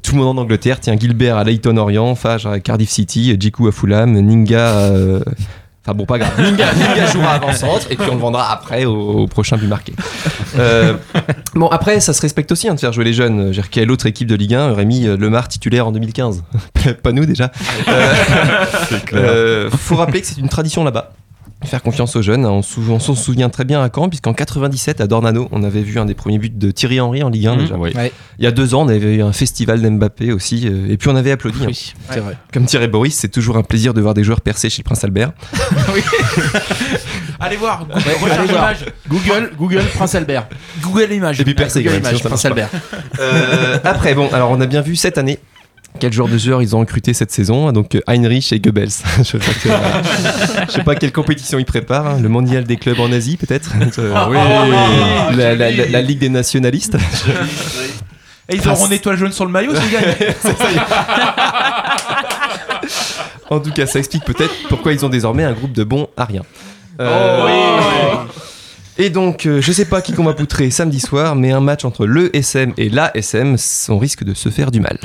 tout le monde en Angleterre. Tiens, Gilbert à Leyton Orient, Fage à Cardiff City, Jiku à Fulham, Ninga. euh, Enfin bon, pas grave. Ninga, Ninga jouera avant-centre et puis on le vendra après au, au prochain but marqué. Euh, bon, après, ça se respecte aussi hein, de faire jouer les jeunes. Dire, Quelle autre équipe de Ligue 1 aurait mis Lemar titulaire en 2015 Pas nous déjà. Euh, euh, faut rappeler que c'est une tradition là-bas. Faire confiance aux jeunes. hein. On, sou- on s'en souvient très bien à Caen, puisqu'en 97, à Dornano, on avait vu un des premiers buts de Thierry Henry en Ligue 1 Mhm. déjà. Ouais. Il y a deux ans, on avait eu un festival d'Mbappé aussi, euh, et puis on avait applaudi. hein. Oui, c'est vrai. Comme dirait Boris, c'est toujours un plaisir de voir des joueurs percer chez le Prince Albert. Allez voir, Ouais, recherche allez voir. image. Google, Google, Prince Albert. Google image. Et puis percer, Google ça Prince Albert. Euh, après, bon, alors on a bien vu cette année quel genre de joueurs ils ont recruté cette saison. Donc euh, Heinrich et Goebbels. je, sais pas que- je sais pas quelle compétition ils préparent. hein. Le mondial des clubs en Asie, peut-être. Euh, Ah oui. la, la- la- la ligue des nationalistes. Et ils auront une étoile jaune sur le maillot gagnent. En tout cas, ça explique peut-être pourquoi ils ont désormais un groupe de bons à rien. Oh, Euh, Et donc, euh, je sais pas qui qu'on va poutrer samedi soir, mais un match entre le SM et la SM, on risque de se faire du mal.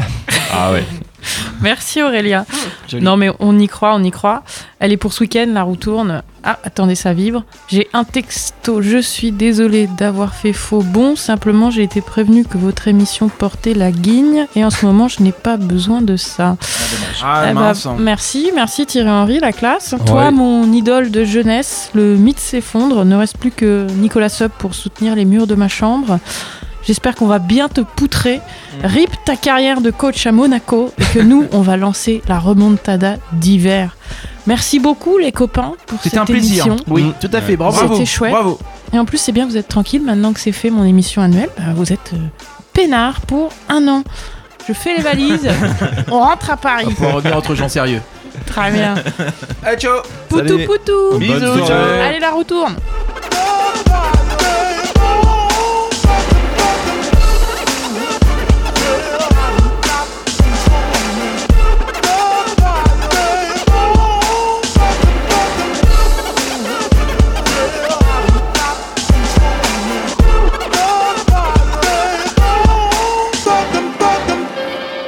Ah ouais. Merci Aurélia. Joli. Non mais on y croit, on y croit. Elle est pour ce week-end, la roue tourne. Ah, attendez, ça vibre. J'ai un texto. Je suis désolée d'avoir fait faux bon. Simplement, j'ai été prévenue que votre émission portait la guigne. Et en ce moment, je n'ai pas besoin de ça. Ah, Eh bah, mince. merci, merci Thierry Henry, la classe. Toi, mon idole de jeunesse, le mythe s'effondre. Ne reste plus que Nicolas Sub pour soutenir les murs de ma chambre. J'espère qu'on va bien te poutrer. Rip ta carrière de coach à Monaco et que nous, on va lancer la remontada d'hiver. Merci beaucoup les copains pour cette C'était un plaisir. émission. Oui, tout à fait. Bravo. C'était chouette. Bravo. Et en plus, c'est bien, vous êtes tranquille. Maintenant que c'est fait, mon émission annuelle, bah, vous êtes euh, peinard pour un an. Je fais les valises. on rentre à Paris. Pour revenir entre gens sérieux. Très bien. Allez, ciao. Poutou Salut. poutou. Bisous. Allez, la retourne.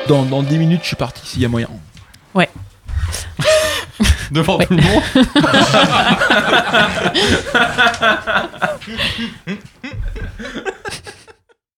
Dans, dans 10 minutes, je suis parti s'il y a moyen. Ouais. Devant tout le monde.